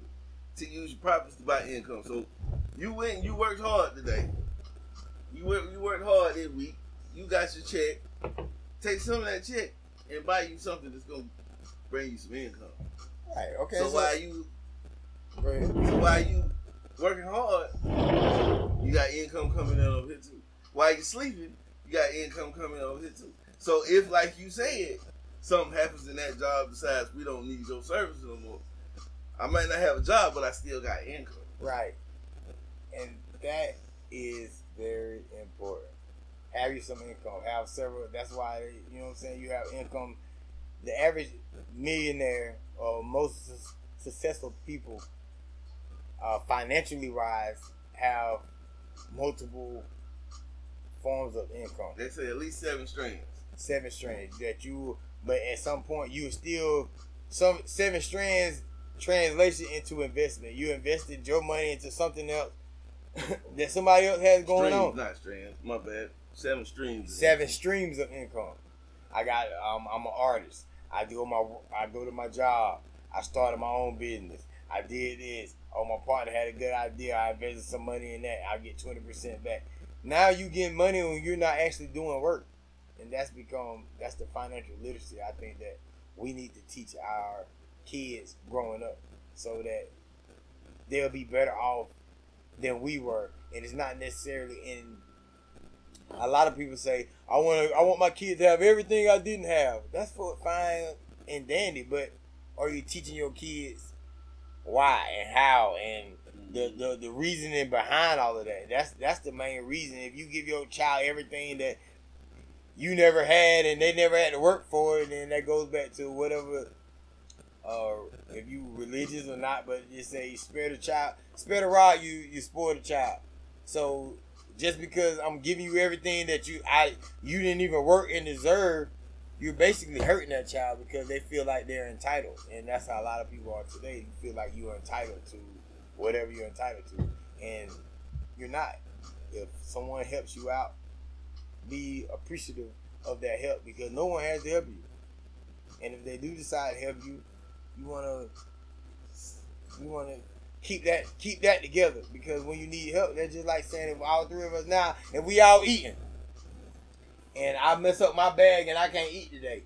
[SPEAKER 2] To use your profits to buy income. So you went, you worked hard today. You work, you worked hard this week. You got your check. Take some of that check and buy you something that's gonna bring you some income.
[SPEAKER 3] Right. Okay.
[SPEAKER 2] so why you, so while you working hard, you got income coming in over here too. While you sleeping, you got income coming over here too. So if, like you said, something happens in that job besides we don't need your services no more, I might not have a job, but I still got income.
[SPEAKER 3] Right. And that is very important. Have you some income. Have several. That's why you know what I'm saying. You have income. The average millionaire or most su- successful people, uh, financially wise, have multiple forms of income.
[SPEAKER 2] They say at least seven strands.
[SPEAKER 3] Seven strands that you, but at some point you still some seven strands translation into investment. You invested your money into something else that somebody else has going
[SPEAKER 2] streams,
[SPEAKER 3] on.
[SPEAKER 2] not strands. My bad. Seven streams.
[SPEAKER 3] Seven streams of income. I got. Um, I'm an artist. I do my. I go to my job. I started my own business. I did this. Oh, my partner had a good idea. I invested some money in that. I get twenty percent back. Now you get money when you're not actually doing work, and that's become that's the financial literacy. I think that we need to teach our kids growing up so that they'll be better off than we were. And it's not necessarily in a lot of people say, I want I want my kids to have everything I didn't have. That's for fine and dandy, but are you teaching your kids why and how and the, the the reasoning behind all of that? That's that's the main reason. If you give your child everything that you never had and they never had to work for it, and that goes back to whatever. Uh, if you religious or not, but just say spare the child, spare the rod, you you spoil the child. So just because I'm giving you everything that you I you didn't even work and deserve, you're basically hurting that child because they feel like they're entitled, and that's how a lot of people are today. You feel like you are entitled to whatever you're entitled to, and you're not. If someone helps you out, be appreciative of that help because no one has to help you. And if they do decide to help you, you wanna you wanna keep that keep that together because when you need help, that's just like saying if all three of us now and we all eating, and I mess up my bag and I can't eat today.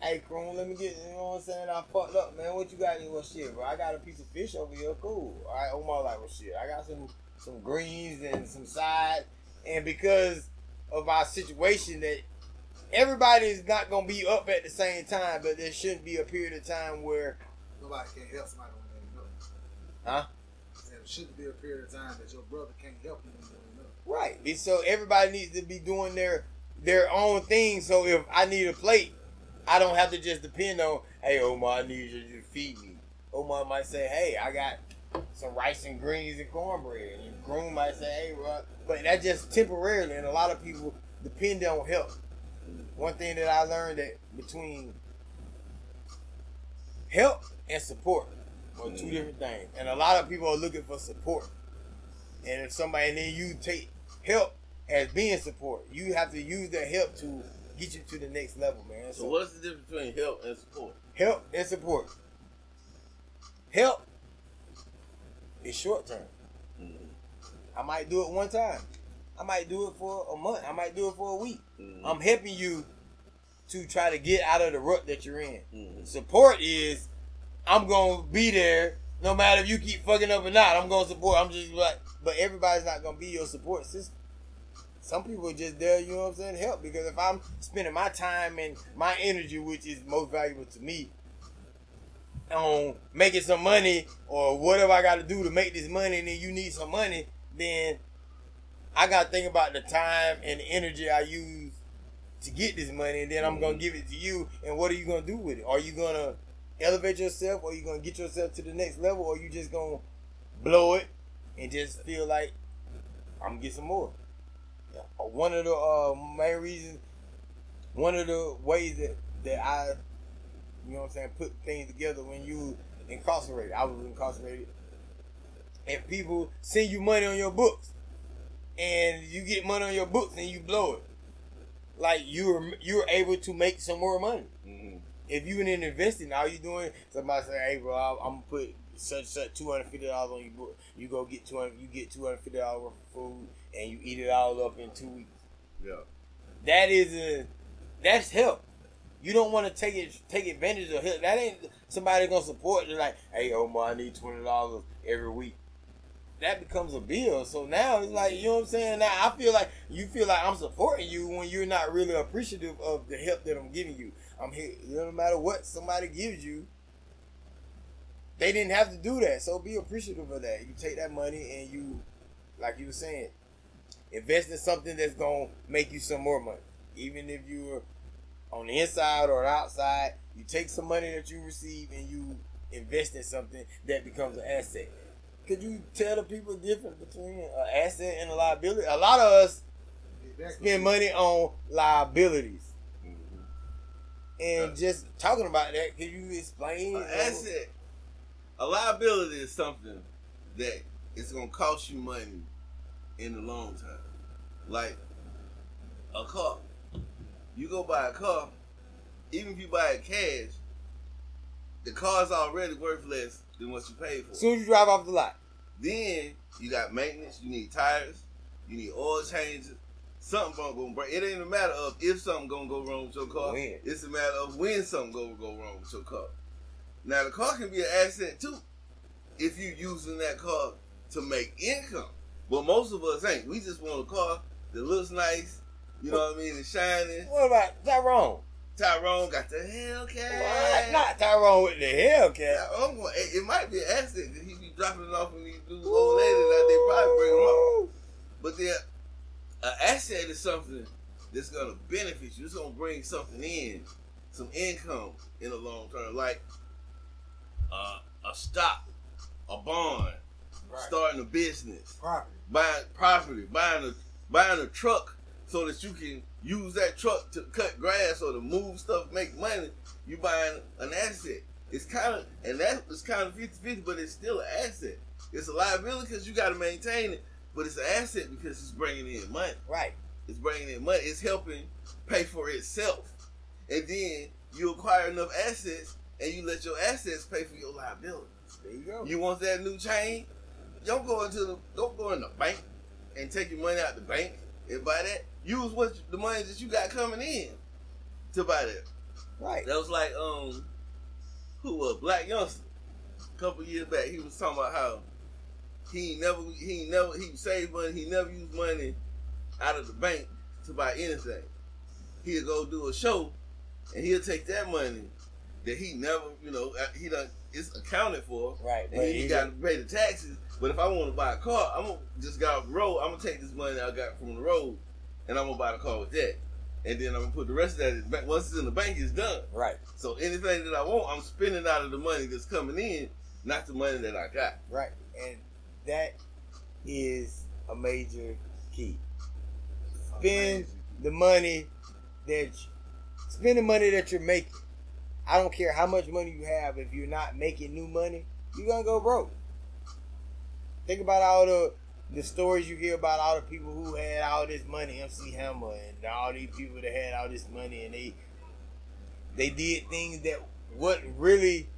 [SPEAKER 3] Hey, Croom, let me get, you know what I'm saying? I fucked up, man. What you got in your shit, bro? I got a piece of fish over here. Cool. All right, Omar, like, well, shit. I got some some greens and some side. And because of our situation that everybody is not going to be up at the same time, but there shouldn't be a period of time where,
[SPEAKER 4] Nobody can help somebody when they know.
[SPEAKER 3] huh?
[SPEAKER 4] There shouldn't be a period of time that your brother can't help you when you ain't know.
[SPEAKER 3] Right. And so everybody needs to be doing their their own thing. So if I need a plate, I don't have to just depend on, hey Omar, I need you to feed me. Omar might say, hey, I got some rice and greens and cornbread. And Croom might say, hey, bro. But that just temporarily, and a lot of people depend on help. One thing that I learned that between help and support are two mm-hmm. different things. And a lot of people are looking for support. And if somebody and then you take help as being support, you have to use that help to get you to the next level, man.
[SPEAKER 2] So what's the difference between help and support?
[SPEAKER 3] help and support? Help is short term. Mm-hmm. I might do it one time. I might do it for a month. I might do it for a week.
[SPEAKER 2] Mhm.
[SPEAKER 3] I'm helping you to try to get out of the rut that you're in.
[SPEAKER 2] Mhm.
[SPEAKER 3] Support is I'm gonna be there no matter if you keep fucking up or not. I'm gonna support. I'm just like, but everybody's not gonna be your support system. Some people are just there, you know what I'm saying, help. Because if I'm spending my time and my energy, which is most valuable to me, on making some money or whatever I got to do to make this money, and then you need some money, then I got to think about the time and the energy I use to get this money, and then I'm gonna give it to you. And what are you gonna do with it? Are you gonna elevate yourself, or you gonna get yourself to the next level, or you just gonna blow it and just feel like I'm gonna get some more? Yeah. One of the uh, main reasons, one of the ways that that I, you know, what I'm saying, put things together when you incarcerated. I was incarcerated, and people send you money on your books, and you get money on your books and you blow it like you're you're able to make some more money.
[SPEAKER 2] Mhm.
[SPEAKER 3] If you in investing, all you doing somebody say, "Hey, bro, I'm, I'm gonna put such such two hundred fifty dollars on your book. You go get two hundred. You get two hundred fifty dollars worth of food, and you eat it all up in two weeks.
[SPEAKER 2] Yeah.
[SPEAKER 3] That is a that's help. You don't want to take it take advantage of help. That ain't somebody gonna support you. Like, hey, Omar, I need twenty dollars every week. That becomes a bill. So now it's like you know what I'm saying. Now I feel like you feel like I'm supporting you when you're not really appreciative of the help that I'm giving you. I'm here. No matter what somebody gives you, they didn't have to do that. So be appreciative of that. You take that money and you, like you were saying, invest in something that's gonna make you some more money. Even if you're on the inside or outside, you take some money that you receive and you invest in something that becomes an asset. Could you tell the people the difference between an asset and a liability? A lot of us
[SPEAKER 4] Exactly.
[SPEAKER 3] spend money on liabilities.
[SPEAKER 2] Mhm.
[SPEAKER 3] And
[SPEAKER 2] Yeah.
[SPEAKER 3] just talking about that, can you explain?
[SPEAKER 2] An asset, a liability is something that is gonna cost you money in the long term. Like a car. You go buy a car, even if you buy it cash, the car's already worth less than what you paid for.
[SPEAKER 3] As soon as you drive off the lot.
[SPEAKER 2] Then you got maintenance. You need tires. You need oil changes. Something gonna break. It ain't a matter of if something gonna go wrong with your car.
[SPEAKER 3] When.
[SPEAKER 2] It's a matter of when something gonna go wrong with your car. Now the car can be an asset too, if you using that car to make income. But most of us ain't. We just want a car that looks nice. You know what I mean? It's shining.
[SPEAKER 3] What about Tyrone?
[SPEAKER 2] Tyrone got the Hellcat.
[SPEAKER 3] What? Not Tyrone with the Hellcat.
[SPEAKER 2] Going, it, it might be an asset he be dropping it off when these dudes old ladies out they probably bring him up.
[SPEAKER 3] Woo!
[SPEAKER 2] But then, an asset is something that's gonna benefit you. It's gonna bring something in, some income in the long term, like uh, a stock, a bond,
[SPEAKER 3] Right.
[SPEAKER 2] starting a business,
[SPEAKER 4] Property.
[SPEAKER 2] buying property, buying a buying a truck so that you can use that truck to cut grass or to move stuff, make money. You buying an asset. It's kind of and that that is kind of 50-50, but it's still an asset. It's a liability because you got to maintain it, but it's an asset because it's bringing in money.
[SPEAKER 3] Right.
[SPEAKER 2] It's bringing in money. It's helping pay for itself, and then you acquire enough assets, and you let your assets pay for your liability.
[SPEAKER 3] There you go.
[SPEAKER 2] You want that new chain? Don't go into the don't go in the bank and take your money out the bank and buy that. Use what the money that you got coming in to buy that.
[SPEAKER 3] right.
[SPEAKER 2] That was like um who was a Blac Youngsta a couple years back. He was talking about how he never he never he saved money. He never used money out of the bank to buy anything. He'll go do a show and he'll take that money that he never you know uh, he done it's accounted for.
[SPEAKER 3] Right.
[SPEAKER 2] And he got to pay the taxes. But if I want to buy a car, I'm gonna just got off road. I'm gonna take this money I got from the road, and I'm gonna buy the car with that. And then I'm gonna put the rest of that in bank. Once it's in the bank, it's done.
[SPEAKER 3] Right.
[SPEAKER 2] So anything that I want, I'm spending out of the money that's coming in, not the money that I got.
[SPEAKER 3] Right. And that is a major key. Spend the money that you spend the money that you're making. I don't care how much money you have. If you're not making new money, you're gonna go broke. Think about all the the stories you hear about all the people who had all this money, MC Hammer, and all these people that had all this money, and they they did things that wasn't really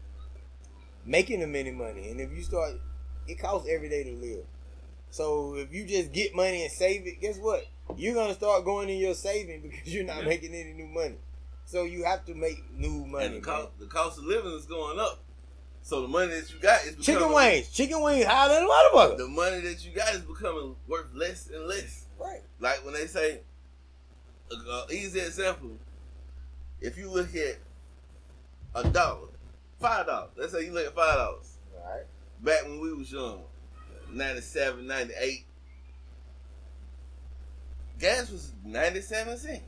[SPEAKER 3] making them any money. And if you start, it costs every day to live. So if you just get money and save it, guess what? You're gonna start going in your saving because you're not
[SPEAKER 2] Yeah.
[SPEAKER 3] making any new money. So you have to make new money.
[SPEAKER 2] and the cost, the cost of living is going up. So the money that you got is becoming,
[SPEAKER 3] Chicken wings, chicken wings higher than a motherfucker.
[SPEAKER 2] The money that you got is becoming worth less and less.
[SPEAKER 3] Right.
[SPEAKER 2] Like when they say, a easy example, if you look at a dollar, five dollars. Let's say you look at five dollars.
[SPEAKER 3] Right.
[SPEAKER 2] Back when we was young, 97, 98, gas was 97 cents.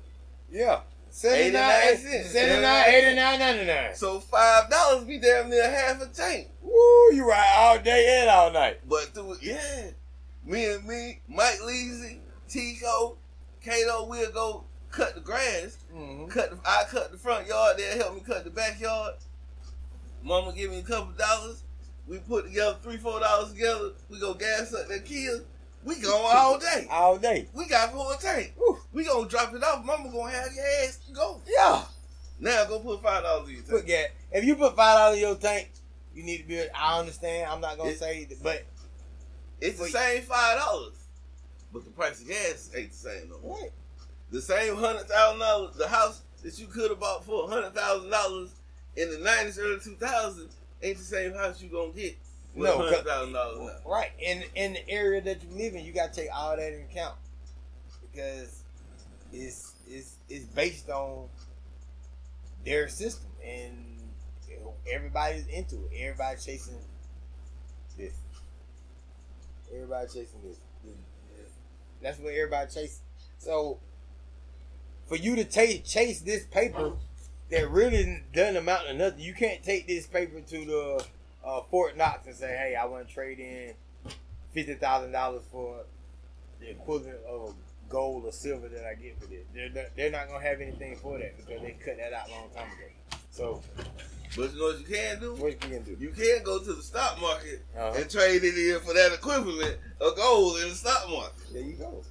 [SPEAKER 3] Yeah.
[SPEAKER 2] 89
[SPEAKER 3] 79,
[SPEAKER 2] cents.
[SPEAKER 3] 79, 89, 99.
[SPEAKER 2] So five dollars be damn near half a tank.
[SPEAKER 3] Woo, you ride all day and all night.
[SPEAKER 2] But through it, yeah, me and me, Mike Leasy, Tico, Kato, we'll go cut the grass.
[SPEAKER 3] Mm-hmm.
[SPEAKER 2] Cut. The, I cut the front yard. They'll help me cut the backyard. Mama give me a couple dollars. We put together three, four dollars together. We go gas up that kill. We go all day.
[SPEAKER 3] All day.
[SPEAKER 2] We got full tank.
[SPEAKER 3] Woo.
[SPEAKER 2] We gonna drop it off. Mama gonna have your ass go.
[SPEAKER 3] Yeah.
[SPEAKER 2] Now go put five dollars in your tank.
[SPEAKER 3] Put gas. If you put five dollars in your tank, you need to be. I understand. I'm not gonna
[SPEAKER 2] It-
[SPEAKER 3] say, that, but
[SPEAKER 2] It's the same five dollars, but the price of gas ain't the same no more.
[SPEAKER 3] right.
[SPEAKER 2] the same hundred thousand dollars, the house that you could have bought for hundred thousand dollars in the nineties, early two thousands, ain't the same house you gonna get
[SPEAKER 3] No,
[SPEAKER 2] hundred thousand dollars.
[SPEAKER 3] Right. In in the area that you live in, you gotta take all that into account because it's it's it's based on their system and everybody's into it. Everybody chasing this. Everybody chasing this. That's what everybody chasing. So for you to take chase this paper that really doesn't amount to nothing, you can't take this paper to the uh, Fort Knox and say, "Hey, I want to trade in fifty thousand dollars for the equivalent of gold or silver that I get for this." They're not, they're not gonna have anything for that because they cut that out a long time ago. So
[SPEAKER 2] But you know what you can do?
[SPEAKER 3] what you can do?
[SPEAKER 2] You can go to the stock market
[SPEAKER 3] Uh-huh.
[SPEAKER 2] and trade it in for that equivalent of gold in the stock market.
[SPEAKER 3] There you go.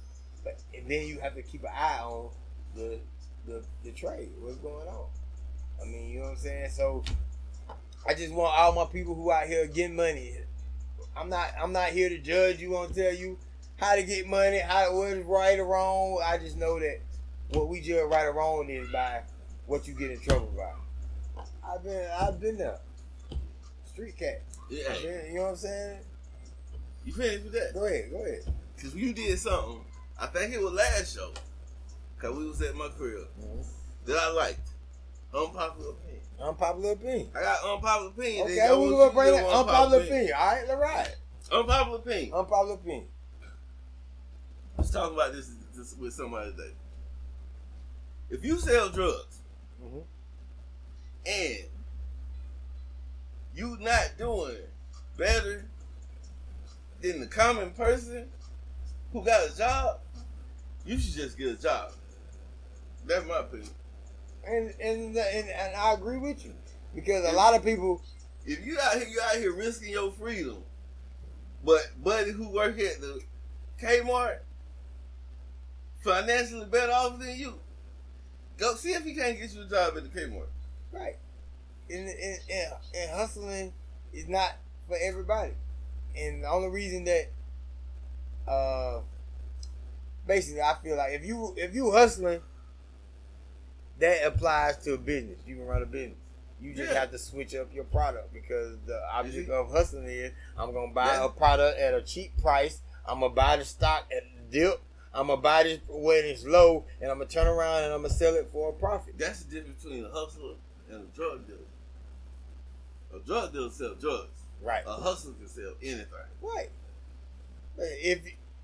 [SPEAKER 3] But and then you have to keep an eye on the the the trade. What's going on? I mean, you know what I'm saying. So I just want all my people who out here getting money. I'm not I'm not here to judge you. I'm tell you how to get money, how what is right or wrong. I just know that what we judge right or wrong is by what you get in trouble by. I've been I've been there. Street cat.
[SPEAKER 2] Yeah.
[SPEAKER 3] Been- you know what I'm saying?
[SPEAKER 2] You finished with that?
[SPEAKER 3] Go ahead, go ahead.
[SPEAKER 2] Cause you did something. I think it was last show. Cause we was at my crib mm-hmm. that I liked. Unpopular opinion.
[SPEAKER 3] Unpopular opinion.
[SPEAKER 2] I got unpopular opinion.
[SPEAKER 3] Okay, we're
[SPEAKER 2] want
[SPEAKER 3] gonna bring that unpopular opinion. All right, all right.
[SPEAKER 2] Unpopular opinion.
[SPEAKER 3] Unpopular opinion.
[SPEAKER 2] I was talking about this, this with somebody today. if you sell drugs
[SPEAKER 3] Mhm.
[SPEAKER 2] and you not doing better than the common person who got a job, you should just get a job. That's my opinion.
[SPEAKER 3] And and and, and I agree with you because a lot of people.
[SPEAKER 2] If you out here, you out here risking your freedom, but buddy who work at the Kmart financially better off than you, go see if he can't get you a job at the Kmart.
[SPEAKER 3] Right. And, and, and, and hustling is not for everybody. And the only reason that uh basically I feel like if you if you hustling, that applies to a business. You can run a business. You just
[SPEAKER 2] Yeah.
[SPEAKER 3] have to switch up your product because the object of hustling is I'm gonna buy
[SPEAKER 2] Yeah.
[SPEAKER 3] a product at a cheap price. I'm gonna buy the stock at the dip. I'm gonna buy this when it's low, and I'm gonna turn around and I'm gonna sell it for a profit.
[SPEAKER 2] That's the difference between a hustler and a drug dealer. A drug dealer sells drugs.
[SPEAKER 3] Right.
[SPEAKER 2] A hustler can sell anything.
[SPEAKER 3] Right. If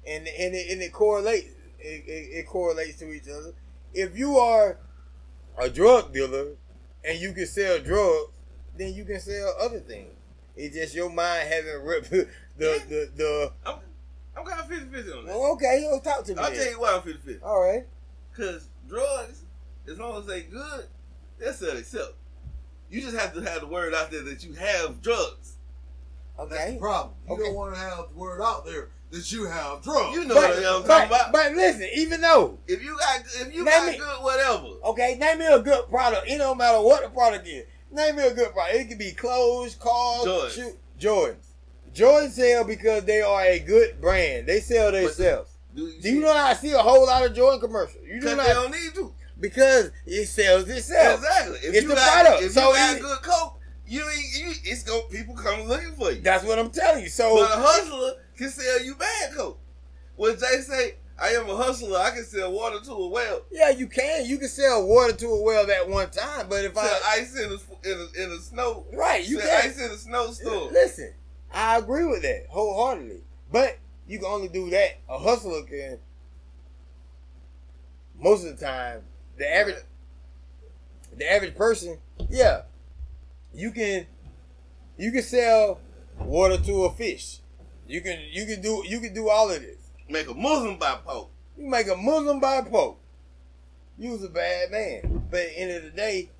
[SPEAKER 3] and and it, and it correlates. It, it, it correlates to each other. If you are a drug dealer and you can sell drugs, then you can sell other things. It's just your mind hasn't ripped the the the.
[SPEAKER 2] I'm, I'm kind of 50 50 on that.
[SPEAKER 3] Well, okay, you talk to me.
[SPEAKER 2] I'll
[SPEAKER 3] then.
[SPEAKER 2] tell you why I'm 50 50.
[SPEAKER 3] All right.
[SPEAKER 2] Because drugs, as long as they good, they'll sell themselves. You just have to have the word out there that you have drugs.
[SPEAKER 4] That's
[SPEAKER 3] Okay.
[SPEAKER 4] the problem. You
[SPEAKER 3] Okay.
[SPEAKER 4] don't want to have the word out there that you have drugs.
[SPEAKER 2] You know
[SPEAKER 3] But,
[SPEAKER 2] what I'm
[SPEAKER 3] but,
[SPEAKER 2] talking about.
[SPEAKER 3] but listen, even though
[SPEAKER 2] if you got if you
[SPEAKER 3] Name
[SPEAKER 2] got
[SPEAKER 3] me-
[SPEAKER 2] good whatever,
[SPEAKER 3] Okay, name me a good product. It don't matter what the product is. Name me a good product. It could be clothes, cars,
[SPEAKER 2] Jordans.
[SPEAKER 3] shoe- Jordans. Jordans sell because they are a good brand. They sell themselves.
[SPEAKER 2] do you,
[SPEAKER 3] Do you know I see a whole lot of Jordan commercials? You do not.
[SPEAKER 2] they don't need to.
[SPEAKER 3] because it sells itself.
[SPEAKER 2] Exactly. If
[SPEAKER 3] It's
[SPEAKER 2] you
[SPEAKER 3] the
[SPEAKER 2] got,
[SPEAKER 3] product.
[SPEAKER 2] If
[SPEAKER 3] So
[SPEAKER 2] you got
[SPEAKER 3] it-
[SPEAKER 2] good coke, you you, it's going people come looking for you.
[SPEAKER 3] That's what I'm telling you. So
[SPEAKER 2] But a hustler can sell you bad coke. When Jay say, I am a hustler, I can sell water to a well.
[SPEAKER 3] yeah, you can. You can sell water to a well at one time, but if
[SPEAKER 2] Sell
[SPEAKER 3] I
[SPEAKER 2] ice in a, in a, in a snow.
[SPEAKER 3] right, you
[SPEAKER 2] sell
[SPEAKER 3] can.
[SPEAKER 2] ice in a snowstorm.
[SPEAKER 3] Listen, I agree with that wholeheartedly. But you can only do that. A hustler can. Most of the time, the average, the average person, yeah, you can, you can sell water to a fish. You can, you can do, you can do all of this.
[SPEAKER 2] Make a Muslim buy poke.
[SPEAKER 3] You make a Muslim buy poke. You was a bad man. But at the end of the day,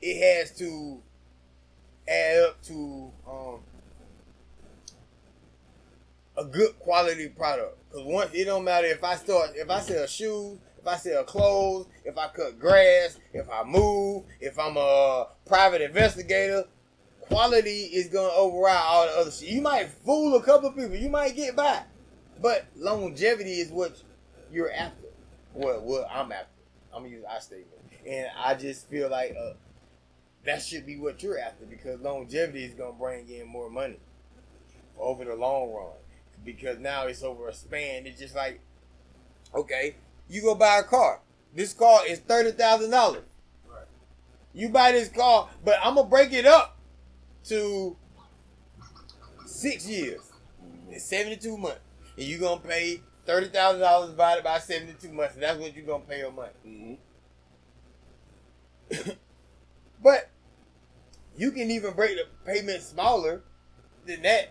[SPEAKER 3] it has to add up to um, a good quality product. Cause once it don't matter if I start if I sell shoes, if I sell clothes, if I cut grass, if I move, if I'm a private investigator, quality is gonna override all the other shit. You might fool a couple people, you might get by. But longevity is what you're after. What what I'm after. I'm gonna use I statement. And I just feel like uh, that should be what you're after because longevity is gonna bring in more money over the long run. Because now it's over a span. It's just like, okay, you go buy a car. This car is thirty thousand dollars.
[SPEAKER 2] Right.
[SPEAKER 3] You buy this car, but I'm gonna break it up to six years. It's seventy-two months, and you're gonna pay thirty thousand dollars divided by seventy-two months. And that's what you're gonna pay your money.
[SPEAKER 2] Mm-hmm.
[SPEAKER 3] But you can even break the payment smaller than that.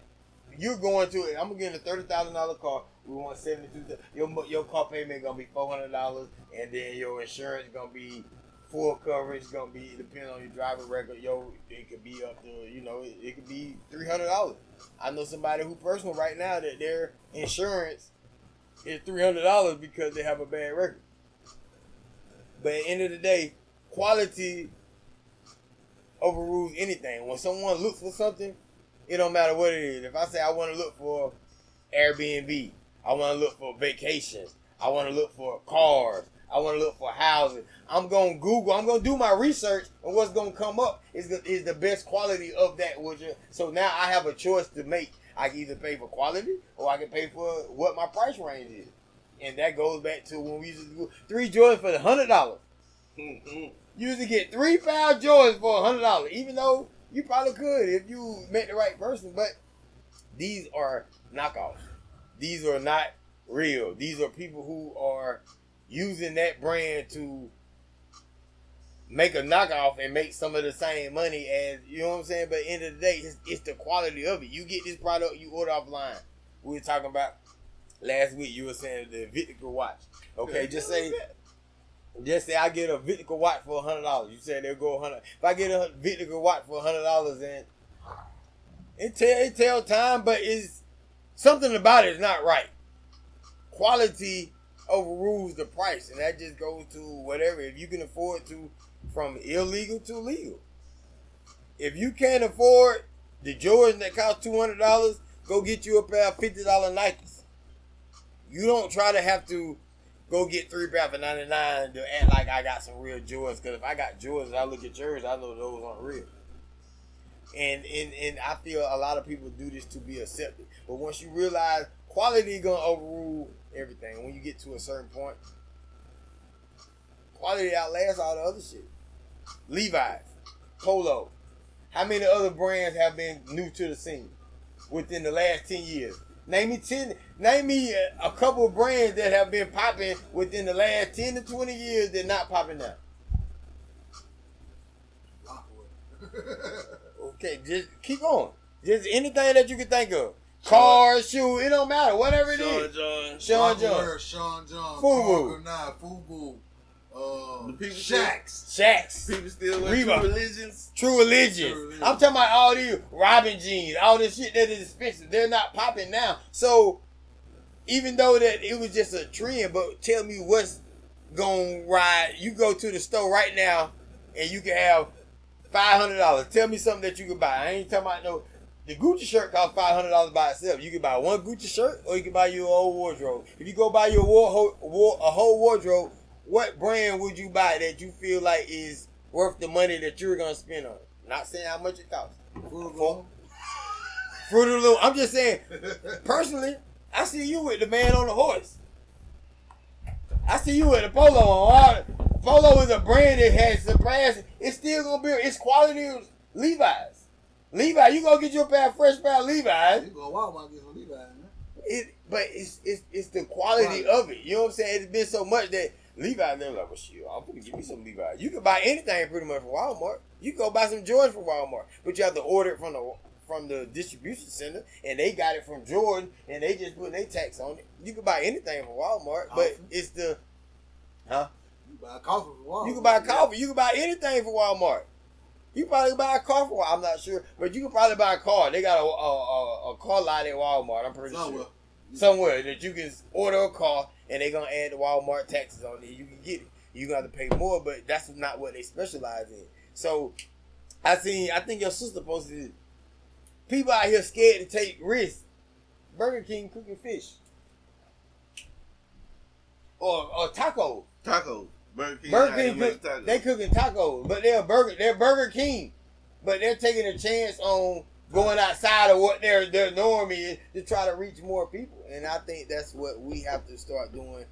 [SPEAKER 3] You're going to it. I'm gonna get a thirty thousand dollar car. We want seventy two. Your your car payment gonna be four hundred dollars, and then your insurance gonna be full coverage. Gonna be depending on your driver record. Yo, it could be up to you know it, it could be three hundred dollars. I know somebody who personal right now that their insurance is three hundred dollars because they have a bad record. But at the end of the day, quality overrules anything. When someone looks for something, it don't matter what it is. If I say I want to look for Airbnb, I want to look for vacations, I want to look for cars, I want to look for housing. I'm going to Google. I'm going to do my research, and what's going to come up is the, is the best quality of that. Which so now I have a choice to make. I can either pay for quality or I can pay for what my price range is, and that goes back to when we used to do three Jordans for the hundred dollars.
[SPEAKER 2] Mm-hmm.
[SPEAKER 3] You used to get three pound Jordans for a hundred dollars, even though you probably could if you met the right person. But these are knockoffs. These are not real. These are people who are using that brand to make a knockoff and make some of the same money as you know what I'm saying. But at the end of the day, it's, it's the quality of it. You get this product, you order offline. We were talking about last week. You were saying the Victor watch. Okay, just say. Just say I get a Victor watch for hundred dollars. You said they'll go hundred. If I get a Victor watch for hundred dollars, and it tell it tell time, but it's something about it is not right. Quality overrules the price, and that just goes to whatever. If you can afford to, from illegal to legal. If you can't afford the Jordan that cost two hundred dollars, go get you a pair of fifty dollar Nikes. You don't try to have to go get three pair for ninety nine to act like I got some real Jordans. Because if I got Jordans, I look at yours, I know those aren't real. And and and I feel a lot of people do this to be accepted. But once you realize quality gonna overrule everything, when you get to a certain point, quality outlasts all the other shit. Levi's, Polo. How many other brands have been new to the scene within the last ten years? Name me ten. Name me a, a couple of brands that have been popping within the last ten to twenty years. that are not popping now. Okay, just keep going. Just anything that you can think of. Cars, shoes, it don't matter. Whatever it
[SPEAKER 2] Sean
[SPEAKER 3] is.
[SPEAKER 2] John.
[SPEAKER 3] Sean John.
[SPEAKER 4] Rocawear, Sean John,
[SPEAKER 3] Fubu.
[SPEAKER 4] Carl Granat, Fubu, uh,
[SPEAKER 2] The people
[SPEAKER 4] Shaqs.
[SPEAKER 3] Shacks.
[SPEAKER 2] People still wear
[SPEAKER 3] Reebok.
[SPEAKER 2] true religions.
[SPEAKER 3] True religion.
[SPEAKER 4] True Religion.
[SPEAKER 3] I'm talking about all these Robin jeans, all this shit that is expensive. They're not popping now. So even though that it was just a trend, but tell me what's gonna ride. You go to the store right now and you can have five hundred dollars. Tell me something that you can buy. I ain't talking about no. The Gucci shirt costs five hundred dollars by itself. You can buy one Gucci shirt, or you can buy your whole wardrobe. If you go buy your war, whole, war, a whole wardrobe, what brand would you buy that you feel like is worth the money that you're gonna spend on it? Not saying how much it costs.
[SPEAKER 4] Fubu.
[SPEAKER 3] Fruit of the Loom. I'm just saying, personally, I see you with the man on the horse. I see you with the polo on. Polo is a brand that has surpassed. It's still gonna be. It's quality of Levi's. Levi, you gonna get your pair of fresh pair of Levi's.
[SPEAKER 4] You go to Walmart and get some Levi's, man.
[SPEAKER 3] It, but it's it's it's the quality of it. You know what I'm saying? It's been so much that Levi's they're like, well, shit, I'm gonna give me some Levi. You can buy anything pretty much from Walmart. You can go buy some Jordan from Walmart, but you have to order it from the from the distribution center, and they got it from Jordan, and they just put their tax on it. You can buy anything from Walmart, but it's the huh?
[SPEAKER 4] You buy a coffee from Walmart.
[SPEAKER 3] You can buy a coffee. You can buy anything from Walmart. You probably buy a car from. I'm not sure, but you can probably buy a car. They got a a, a, a car lot at Walmart. I'm pretty
[SPEAKER 4] Somewhere.
[SPEAKER 3] sure somewhere that you can order a car and they're gonna add the Walmart taxes on it. You can get it. You gonna have to pay more, but that's not what they specialize in. So I seen. I think your sister posted. People out here scared to take risks. Burger King cooking fish. Or or tacos.
[SPEAKER 2] Tacos. Burger King.
[SPEAKER 3] Burger King, cook,
[SPEAKER 2] tacos.
[SPEAKER 3] they cooking tacos, but they're Burger, they're Burger King, but they're taking a chance on going outside of what their their norm is to try to reach more people, and I think that's what we have to start doing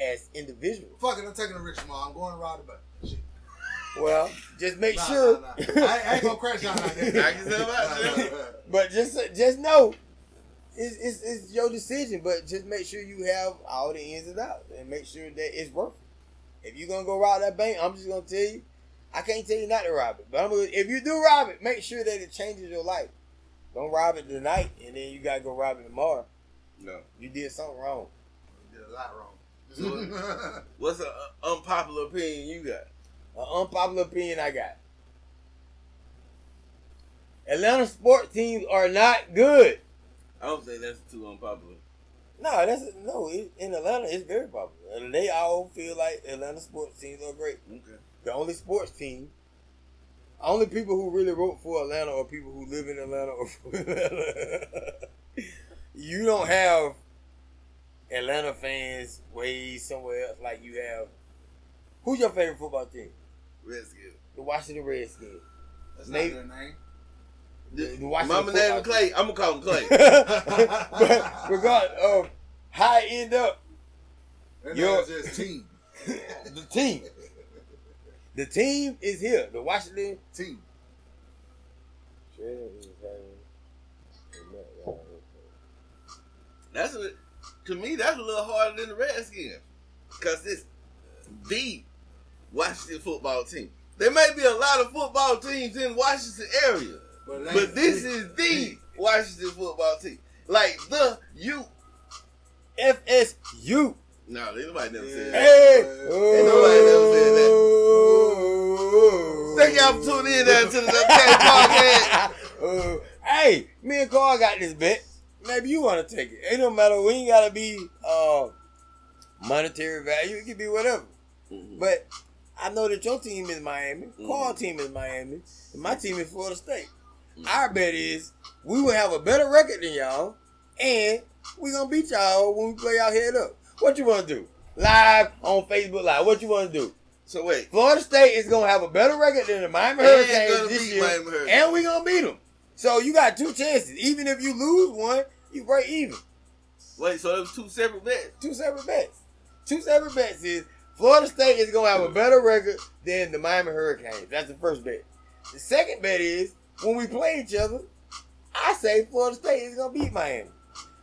[SPEAKER 3] as individuals.
[SPEAKER 4] Fuck it, I'm taking a rich mom. I'm going to ride the bus. Shit.
[SPEAKER 3] Well, just make
[SPEAKER 4] Nah,
[SPEAKER 3] sure,
[SPEAKER 4] nah, nah. I, I ain't gonna crash out like that.
[SPEAKER 2] Knock yourself out,
[SPEAKER 4] Nah,
[SPEAKER 2] Jimmy.
[SPEAKER 4] nah, nah.
[SPEAKER 3] but just just know. It's, it's, it's your decision, but just make sure you have all the ins and outs, and make sure that it's worth it. If you're gonna go rob that bank, I'm just gonna tell you, I can't tell you not to rob it. But I'm gonna, if you do rob it, make sure that it changes your life. Don't rob it tonight, and then you gotta go rob it tomorrow.
[SPEAKER 2] No.
[SPEAKER 3] You did something wrong.
[SPEAKER 4] You did a lot wrong.
[SPEAKER 2] So, what's an unpopular opinion you got?
[SPEAKER 3] An unpopular opinion I got. Atlanta sports teams are not good.
[SPEAKER 2] I don't think that's too unpopular.
[SPEAKER 3] No, that's no. It, in Atlanta, it's very popular, and they all feel like Atlanta sports teams are great.
[SPEAKER 2] Okay.
[SPEAKER 3] The only sports team, only people who really vote for Atlanta are people who live in Atlanta or from Atlanta. you don't have Atlanta fans way somewhere else like you have. Who's your favorite football team?
[SPEAKER 2] Redskins.
[SPEAKER 3] The Washington Redskins.
[SPEAKER 4] That's
[SPEAKER 3] Maybe-
[SPEAKER 4] not their name.
[SPEAKER 3] The, the Washington
[SPEAKER 2] Mama name
[SPEAKER 3] football
[SPEAKER 2] Clay. I'm gonna call him Clay.
[SPEAKER 3] but regardless of how it end up,
[SPEAKER 4] Their
[SPEAKER 3] Your-
[SPEAKER 4] name is just team.
[SPEAKER 3] the team, the team is here. The Washington.
[SPEAKER 4] Team.
[SPEAKER 2] That's a, to me. That's a little harder than the Redskins. because it's the Washington football team. There may be a lot of football teams in Washington area,
[SPEAKER 4] But,
[SPEAKER 2] but this is the Washington football team. Like the you.
[SPEAKER 3] FSU.
[SPEAKER 2] No, anybody never said that.
[SPEAKER 3] Hey.
[SPEAKER 2] Ain't nobody never said that. Thank y'all for tuning in there to the Podcast.
[SPEAKER 3] Uh, hey, me and Carl got this bet. Maybe you want to take it. It don't matter. We ain't gotta be uh monetary value. It could be whatever.
[SPEAKER 2] Mhm.
[SPEAKER 3] But I know that your team is Miami.
[SPEAKER 2] Mhm.
[SPEAKER 3] Carl team is Miami. And my team is Florida State. Our bet is we will have a better record than y'all, and we gonna beat y'all when we play our head up. What you want to do? Live on Facebook Live. What you want to do?
[SPEAKER 2] So wait,
[SPEAKER 3] Florida State is gonna have a better record than the Miami Hurricanes this year,
[SPEAKER 2] Hurricanes.
[SPEAKER 3] and we gonna beat them. So you got two chances. Even if you lose one, you break even.
[SPEAKER 2] wait. So there was two separate bets.
[SPEAKER 3] Two separate bets. Two separate bets is Florida State is gonna have a better record than the Miami Hurricanes. That's the first bet. The second bet is when we play each other, I say Florida State is gonna beat Miami.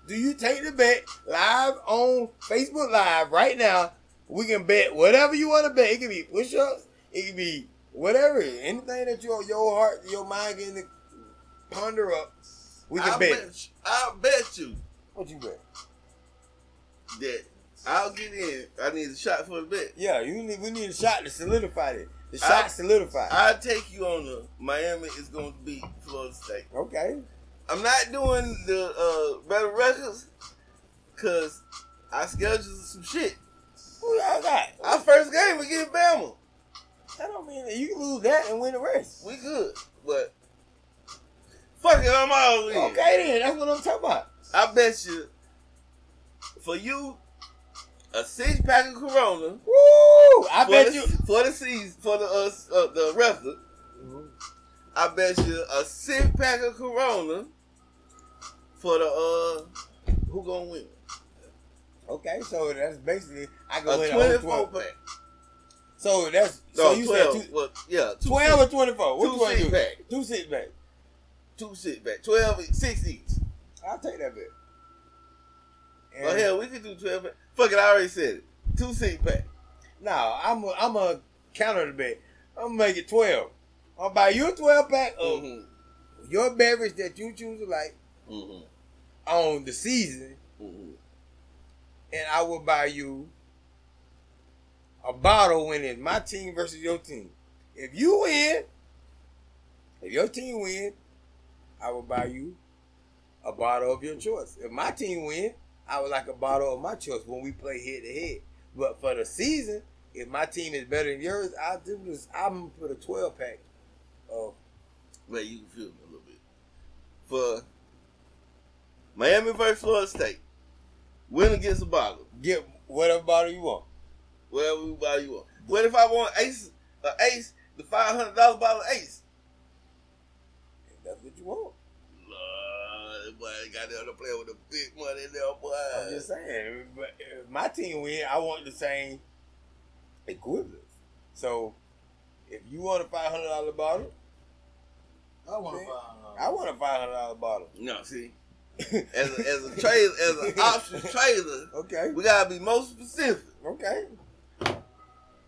[SPEAKER 3] Do you take the bet live on Facebook Live right now? We can bet whatever you want to bet. It can be push-ups. It can be whatever. Anything that your your heart, your mind can ponder up. We can
[SPEAKER 2] I
[SPEAKER 3] bet.
[SPEAKER 2] bet. I bet you
[SPEAKER 3] What you bet?
[SPEAKER 2] that I'll get in. I need a shot for the bet.
[SPEAKER 3] Yeah, you need. We need a shot to solidify it. The
[SPEAKER 2] I-
[SPEAKER 3] shot solidified.
[SPEAKER 2] I'll take you on the Miami is going to beat Florida State.
[SPEAKER 3] okay.
[SPEAKER 2] I'm not doing the uh, better records because I scheduled some shit.
[SPEAKER 3] Who y'all got?
[SPEAKER 2] Our first game against Bama.
[SPEAKER 3] That don't mean that you can lose that and win the rest.
[SPEAKER 2] We good, but fuck it, I'm all in.
[SPEAKER 3] Okay, then that's what I'm talking about.
[SPEAKER 2] I bet you for you a six pack of Corona
[SPEAKER 3] Woo! I bet
[SPEAKER 2] the,
[SPEAKER 3] you.
[SPEAKER 2] for the season for the uh, uh, the record. I bet you a six pack of Corona for the uh who gonna win?
[SPEAKER 3] Okay, so that's basically I go
[SPEAKER 2] A
[SPEAKER 3] win a
[SPEAKER 2] twenty four
[SPEAKER 3] 12.
[SPEAKER 2] pack.
[SPEAKER 3] So that's
[SPEAKER 2] No,
[SPEAKER 3] so you
[SPEAKER 2] twelve.
[SPEAKER 3] said two,
[SPEAKER 2] well, yeah, two
[SPEAKER 3] 12 or
[SPEAKER 2] six,
[SPEAKER 3] 24. What
[SPEAKER 2] two
[SPEAKER 3] you want to
[SPEAKER 2] six
[SPEAKER 3] do?
[SPEAKER 2] pack.
[SPEAKER 3] Two six back.
[SPEAKER 2] two six pack. Twelve, six each.
[SPEAKER 3] I'll take that bet. And
[SPEAKER 2] Well, hell, we could do twelve. Pack. Fuck it, I already said it. Two six pack.
[SPEAKER 3] No, I'm a, I'm a counter the bet. I'm gonna make it 12. I'll buy you a 12 pack of
[SPEAKER 2] Mm-hmm.
[SPEAKER 3] your beverage that you choose to like
[SPEAKER 2] Mm-hmm.
[SPEAKER 3] on the season,
[SPEAKER 2] Mm-hmm.
[SPEAKER 3] and I will buy you a bottle when it's my team versus your team. If you win, if your team win, I will buy you a bottle of your choice. If my team win, I would like a bottle of my choice when we play head to head. But for the season, if my team is better than yours, I'll do this. I'm gonna put a 12 pack of
[SPEAKER 2] Wait, you can feel me a little bit. For Miami versus Florida State, win against a bottle.
[SPEAKER 3] get whatever bottle you want.
[SPEAKER 2] Whatever bottle you want. What if I want Ace, uh, Ace, the five hundred dollar bottle of Ace?
[SPEAKER 3] If that's what you want.
[SPEAKER 2] Lord, boy, got there to play with the big money there, boy.
[SPEAKER 3] I'm just saying, but if my team win, I want the same equivalent. So, if you want a five hundred dollar bottle,
[SPEAKER 4] I want to
[SPEAKER 3] Man,
[SPEAKER 4] find
[SPEAKER 3] I want a five hundred dollar bottle.
[SPEAKER 2] No, see, as a, as a trailer, as an option trailer,
[SPEAKER 3] okay,
[SPEAKER 2] we gotta be most specific.
[SPEAKER 3] okay.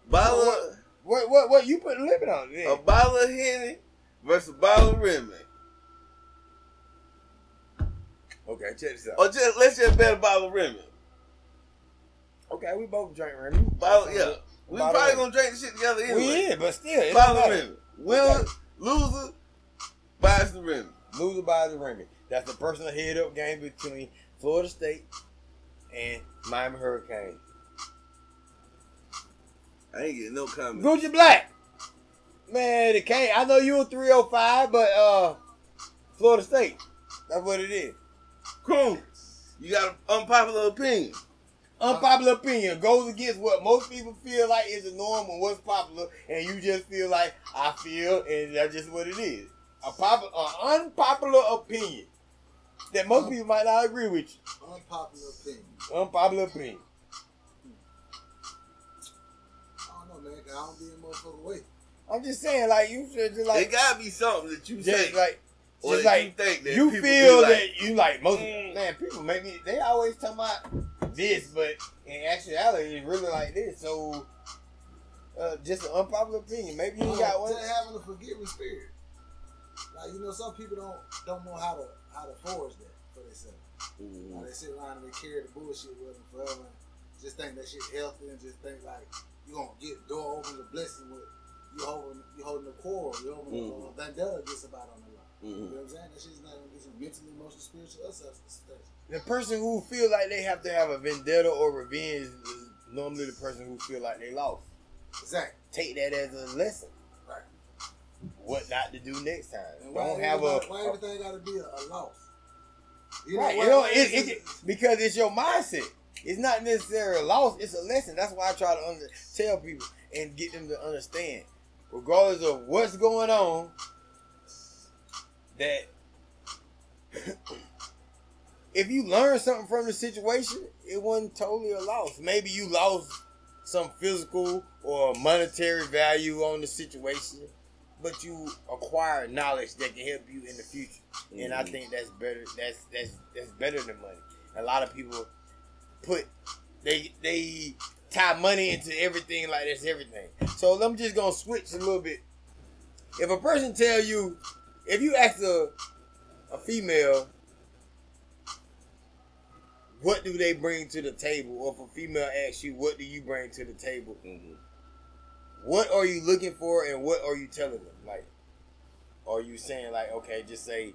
[SPEAKER 2] Bottle,
[SPEAKER 3] What- What what what you put a limit on it?
[SPEAKER 2] a bottle of Henny versus a bottle of Remy,
[SPEAKER 3] Okay, check this out.
[SPEAKER 2] or just let's just bet a bottle of Remy.
[SPEAKER 3] Okay, we both drink Remy.
[SPEAKER 2] Bottle, yeah. We
[SPEAKER 3] Bottle
[SPEAKER 2] probably gonna drink the shit together anyway.
[SPEAKER 3] We in, but still,
[SPEAKER 2] Bottle of. Remy. Winner, loser, buys the Remy.
[SPEAKER 3] Loser buys the Remy. That's the personal head up game between Florida State and Miami Hurricanes.
[SPEAKER 2] I ain't getting no comment.
[SPEAKER 3] Gucci Black. Man, it can't. I know you a 305, but uh Florida State. That's what it is.
[SPEAKER 2] Cool. You got an unpopular opinion.
[SPEAKER 3] Unpopular opinion goes against what most people feel like is the norm and what's popular, and you just feel like I feel, and that's just what it is. A popular, an unpopular opinion that most people might not agree with you.
[SPEAKER 4] unpopular opinion.
[SPEAKER 3] Unpopular opinion.
[SPEAKER 4] I don't know, man. I don't be in motherfucker way.
[SPEAKER 3] I'm just saying, like you should just like.
[SPEAKER 2] It gotta be something that you
[SPEAKER 3] just
[SPEAKER 2] say.
[SPEAKER 3] like,
[SPEAKER 2] or
[SPEAKER 3] just like
[SPEAKER 2] you think that
[SPEAKER 3] you feel
[SPEAKER 2] like,
[SPEAKER 3] that you like most
[SPEAKER 2] Mm.
[SPEAKER 3] man. People make me. They always talk about this, but in actuality, it's really like this. So, uh, just an unpopular opinion. Maybe you
[SPEAKER 4] Oh,
[SPEAKER 3] got one.
[SPEAKER 4] to having a forgiving spirit. Like you know, some people don't don't know how to how to forge that for themselves.
[SPEAKER 2] Mhm.
[SPEAKER 4] Like, they sit around and they carry the bullshit with them forever. And just think that shit healthy and just think like you gonna get door open to blessing with you holding you holding a quarrel, you holding
[SPEAKER 2] Mhm.
[SPEAKER 4] a vendetta gets about on the line. You know what I'm saying? That shit's not gonna get you mentally, emotionally, spiritual, or substance.
[SPEAKER 3] The person who feel like they have to have a vendetta or revenge is normally the person who feel like they lost.
[SPEAKER 4] Exactly.
[SPEAKER 3] Take that as a lesson.
[SPEAKER 4] Right.
[SPEAKER 3] What not to do next time.
[SPEAKER 4] And
[SPEAKER 3] Don't have a,
[SPEAKER 4] why everything gotta be a, a loss? You
[SPEAKER 3] right. You know, it,
[SPEAKER 4] is
[SPEAKER 3] it, because it's your mindset. It's not necessarily a loss. It's a lesson. That's why I try to under, tell people and get them to understand, regardless of what's going on, that if you learn something from the situation, it wasn't totally a loss. Maybe you lost some physical or monetary value on the situation, but you acquired knowledge that can help you in the future. And I
[SPEAKER 2] Mhm.
[SPEAKER 3] think that's better. That's that's that's better than money. A lot of people put they they tie money into everything like that's everything. So I'm just gonna switch a little bit. If a person tell you, if you ask a a female, what do they bring to the table, or if a female asks you, what do you bring to the table?
[SPEAKER 2] Mhm.
[SPEAKER 3] What are you looking for, and what are you telling them? Like, are you saying like, okay, just say,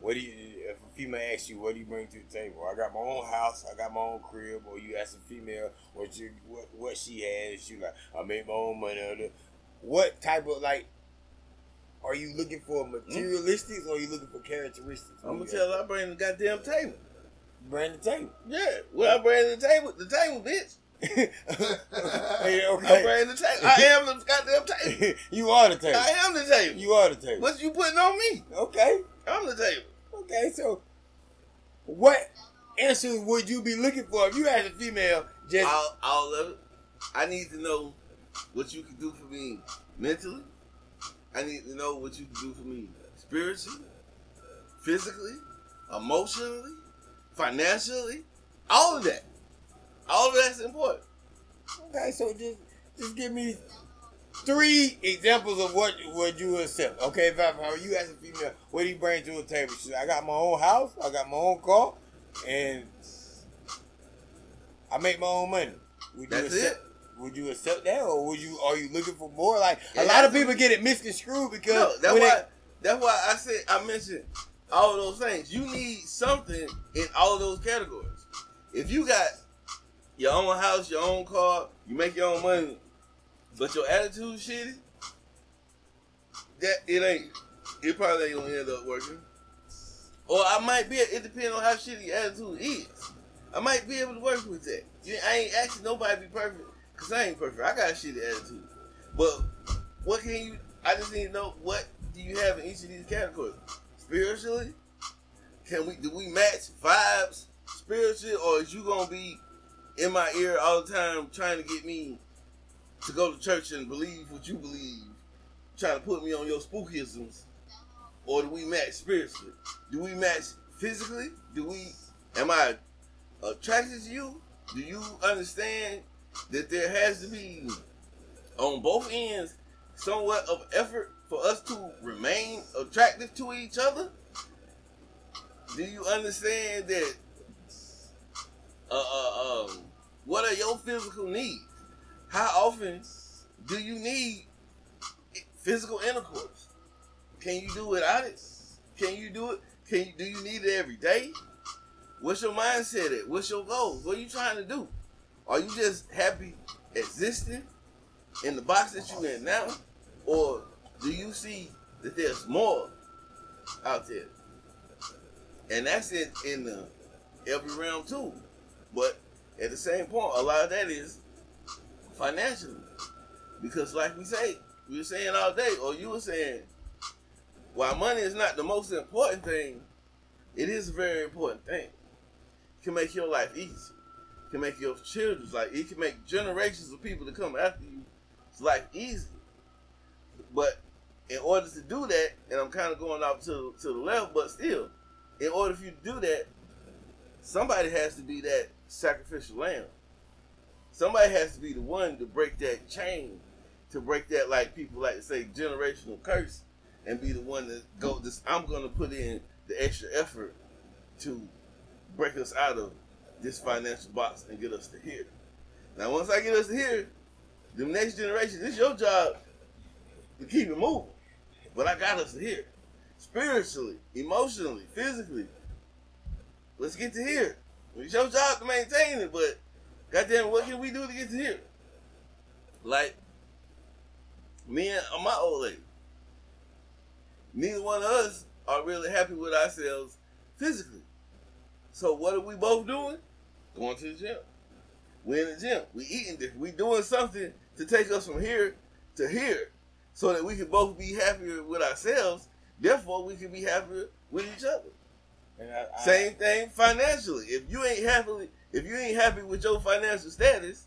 [SPEAKER 3] what do you? If a female asks you, what do you bring to the table? I got my own house, I got my own crib. Or you ask a female what you what what she has, she like, I make my own money. out of it." What type of like? Are you looking for hmm? materialistics or are you looking for characteristics?
[SPEAKER 2] I'm gonna tell her I bring the goddamn table.
[SPEAKER 3] Brand the table.
[SPEAKER 2] Yeah, well I bring the table, the table, bitch.
[SPEAKER 3] hey,
[SPEAKER 2] I
[SPEAKER 3] okay.
[SPEAKER 2] bring the table. I am the goddamn table.
[SPEAKER 3] you are the table.
[SPEAKER 2] I am the table.
[SPEAKER 3] You are the table.
[SPEAKER 2] What you putting on me?
[SPEAKER 3] Okay.
[SPEAKER 2] I'm the table.
[SPEAKER 3] Okay. So, what answers would you be looking for if you had a female just?
[SPEAKER 2] All, all of it. I need to know what you can do for me mentally. I need to know what you can do for me uh, spiritually, uh, physically, emotionally, financially. All of that. All of that's important.
[SPEAKER 3] Okay. So just just give me three examples of what would you accept. Okay. If I, if you as a female, what do you bring to the table? She, I got my own house. I got my own car, and I make my own money. Would
[SPEAKER 2] That's
[SPEAKER 3] accept?
[SPEAKER 2] it.
[SPEAKER 3] Would you accept that, or would you? Are you looking for more? Like a lot of people get it misconstrued because
[SPEAKER 2] No, that's why. That's why I said I mentioned all of those things. You need something in all of those categories. If you got your own house, your own car, you make your own money, but your attitude shitty, that it ain't. It probably ain't gonna end up working. Or I might be. It depends on how shitty your attitude is. I might be able to work with that. You- I ain't asking nobody to be perfect because I ain't perfect. I got a shitty attitude. But what can you? I just need to know what do you have in each of these categories. Spiritually, can we do we match vibes spiritually, or is you gonna be in my ear all the time trying to get me to go to church and believe what you believe, trying to put me on your spookisms, or do we match spiritually? Do we match physically? Do we? Am I attracted to you? Do you understand that there has to be on both ends somewhat of effort for us to remain attractive to each other? Do you understand that? Uh, uh, um, what are your physical needs? How often do you need physical intercourse? Can you do without it? Can you do it? Can you do you need it every day? What's your mindset at? What's your goals? What are you trying to do? Are you just happy existing in the box that you in now? Or do you see that there's more out there? And that's it in the every realm too. But at the same point, a lot of that is financially. Because like we say, we were saying all day, or you were saying, while money is not the most important thing, it is a very important thing. It can make your life easy. Can make your children's life. It can make generations of people to come after you It's life easy. But in order to do that, and I'm kind of going off to to the left, but still, in order for you to do that, somebody has to be that sacrificial lamb. Somebody has to be the one to break that chain, to break that like people like to say generational curse, and be the one that go this. I'm gonna put in the extra effort to break us out of this financial box and get us to here. Now, once I get us to here, the next generation, it's your job to keep it moving. But I got us to here. Spiritually, emotionally, physically. Let's get to here. It's your job to maintain it, but goddamn, what can we do to get to here? Like, me and uh, my old lady, neither one of us are really happy with ourselves physically. So what are we both doing? Going to the gym. We in the gym. We eating different. We doing something to take us from here to here, so that we can both be happier with ourselves. Therefore, we can be happier with each other.
[SPEAKER 3] And I, I,
[SPEAKER 2] Same thing financially. If you ain't happily, if you ain't happy with your financial status,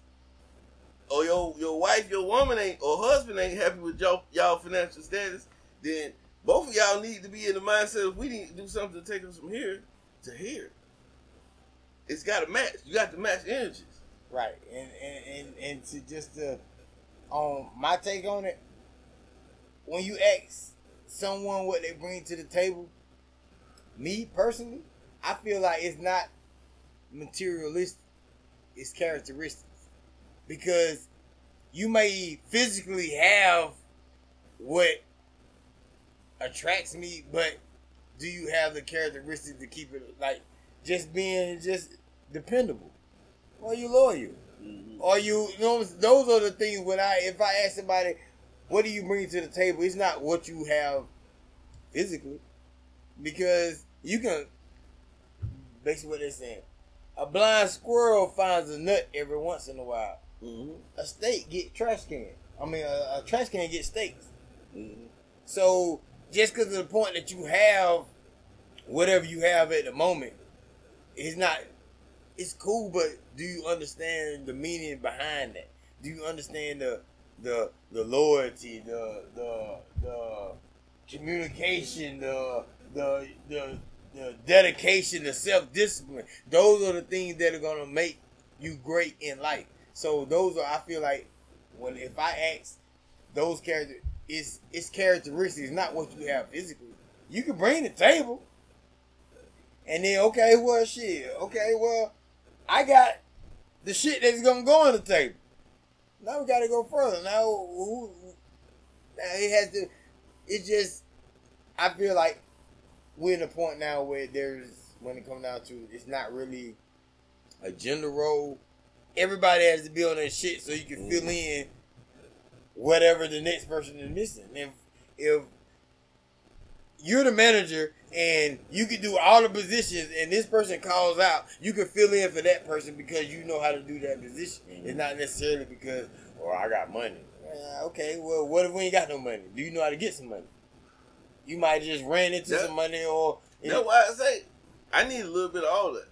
[SPEAKER 2] or your your wife, your woman ain't, or husband ain't happy with y'all y'all financial status, then both of y'all need to be in the mindset of we need to do something to take us from here to here. It's got to match. You got to match energies.
[SPEAKER 3] Right, and and and, and to just to, um, my take on it, when you ask someone what they bring to the table, me personally, I feel like it's not materialistic; it's characteristics, because you may physically have what attracts me, but do you have the characteristics to keep it like just being just dependable? Are you loyal? Are you, you know, those are the things when I, if I ask somebody, what do you bring to the table? It's not what you have physically, because you can, basically what they're saying, a blind squirrel finds a nut every once in a while.
[SPEAKER 2] Mm-hmm.
[SPEAKER 3] A steak get trash can. I mean, a, a trash can get steaks.
[SPEAKER 2] Mm-hmm.
[SPEAKER 3] So just because of the point that you have whatever you have at the moment, it's not. It's cool, but do you understand the meaning behind that? Do you understand the the the loyalty, the the the communication, the the the the dedication, the self discipline? Those are the things that are gonna make you great in life. So those are I feel like when if I ask those characters, it's it's characteristics, not what you have physically. You can bring the table, and then okay, well shit, okay, well I got the shit that's gonna go on the table. Now we gotta go further. Now who? Now it has to. It just. I feel like we're in a point now where there's when it comes down to it's not really a gender role. Everybody has to be on their shit so you can fill mm-hmm. in whatever the next person is missing. If if you're the manager and you can do all the positions and this person calls out, you can fill in for that person because you know how to do that position. It's not necessarily because, oh, I got money. Uh, okay, well, what if we ain't got no money? Do you know how to get some money? You might just ran into
[SPEAKER 2] That-
[SPEAKER 3] some money or
[SPEAKER 2] That's know, why I say I need a little bit of all that.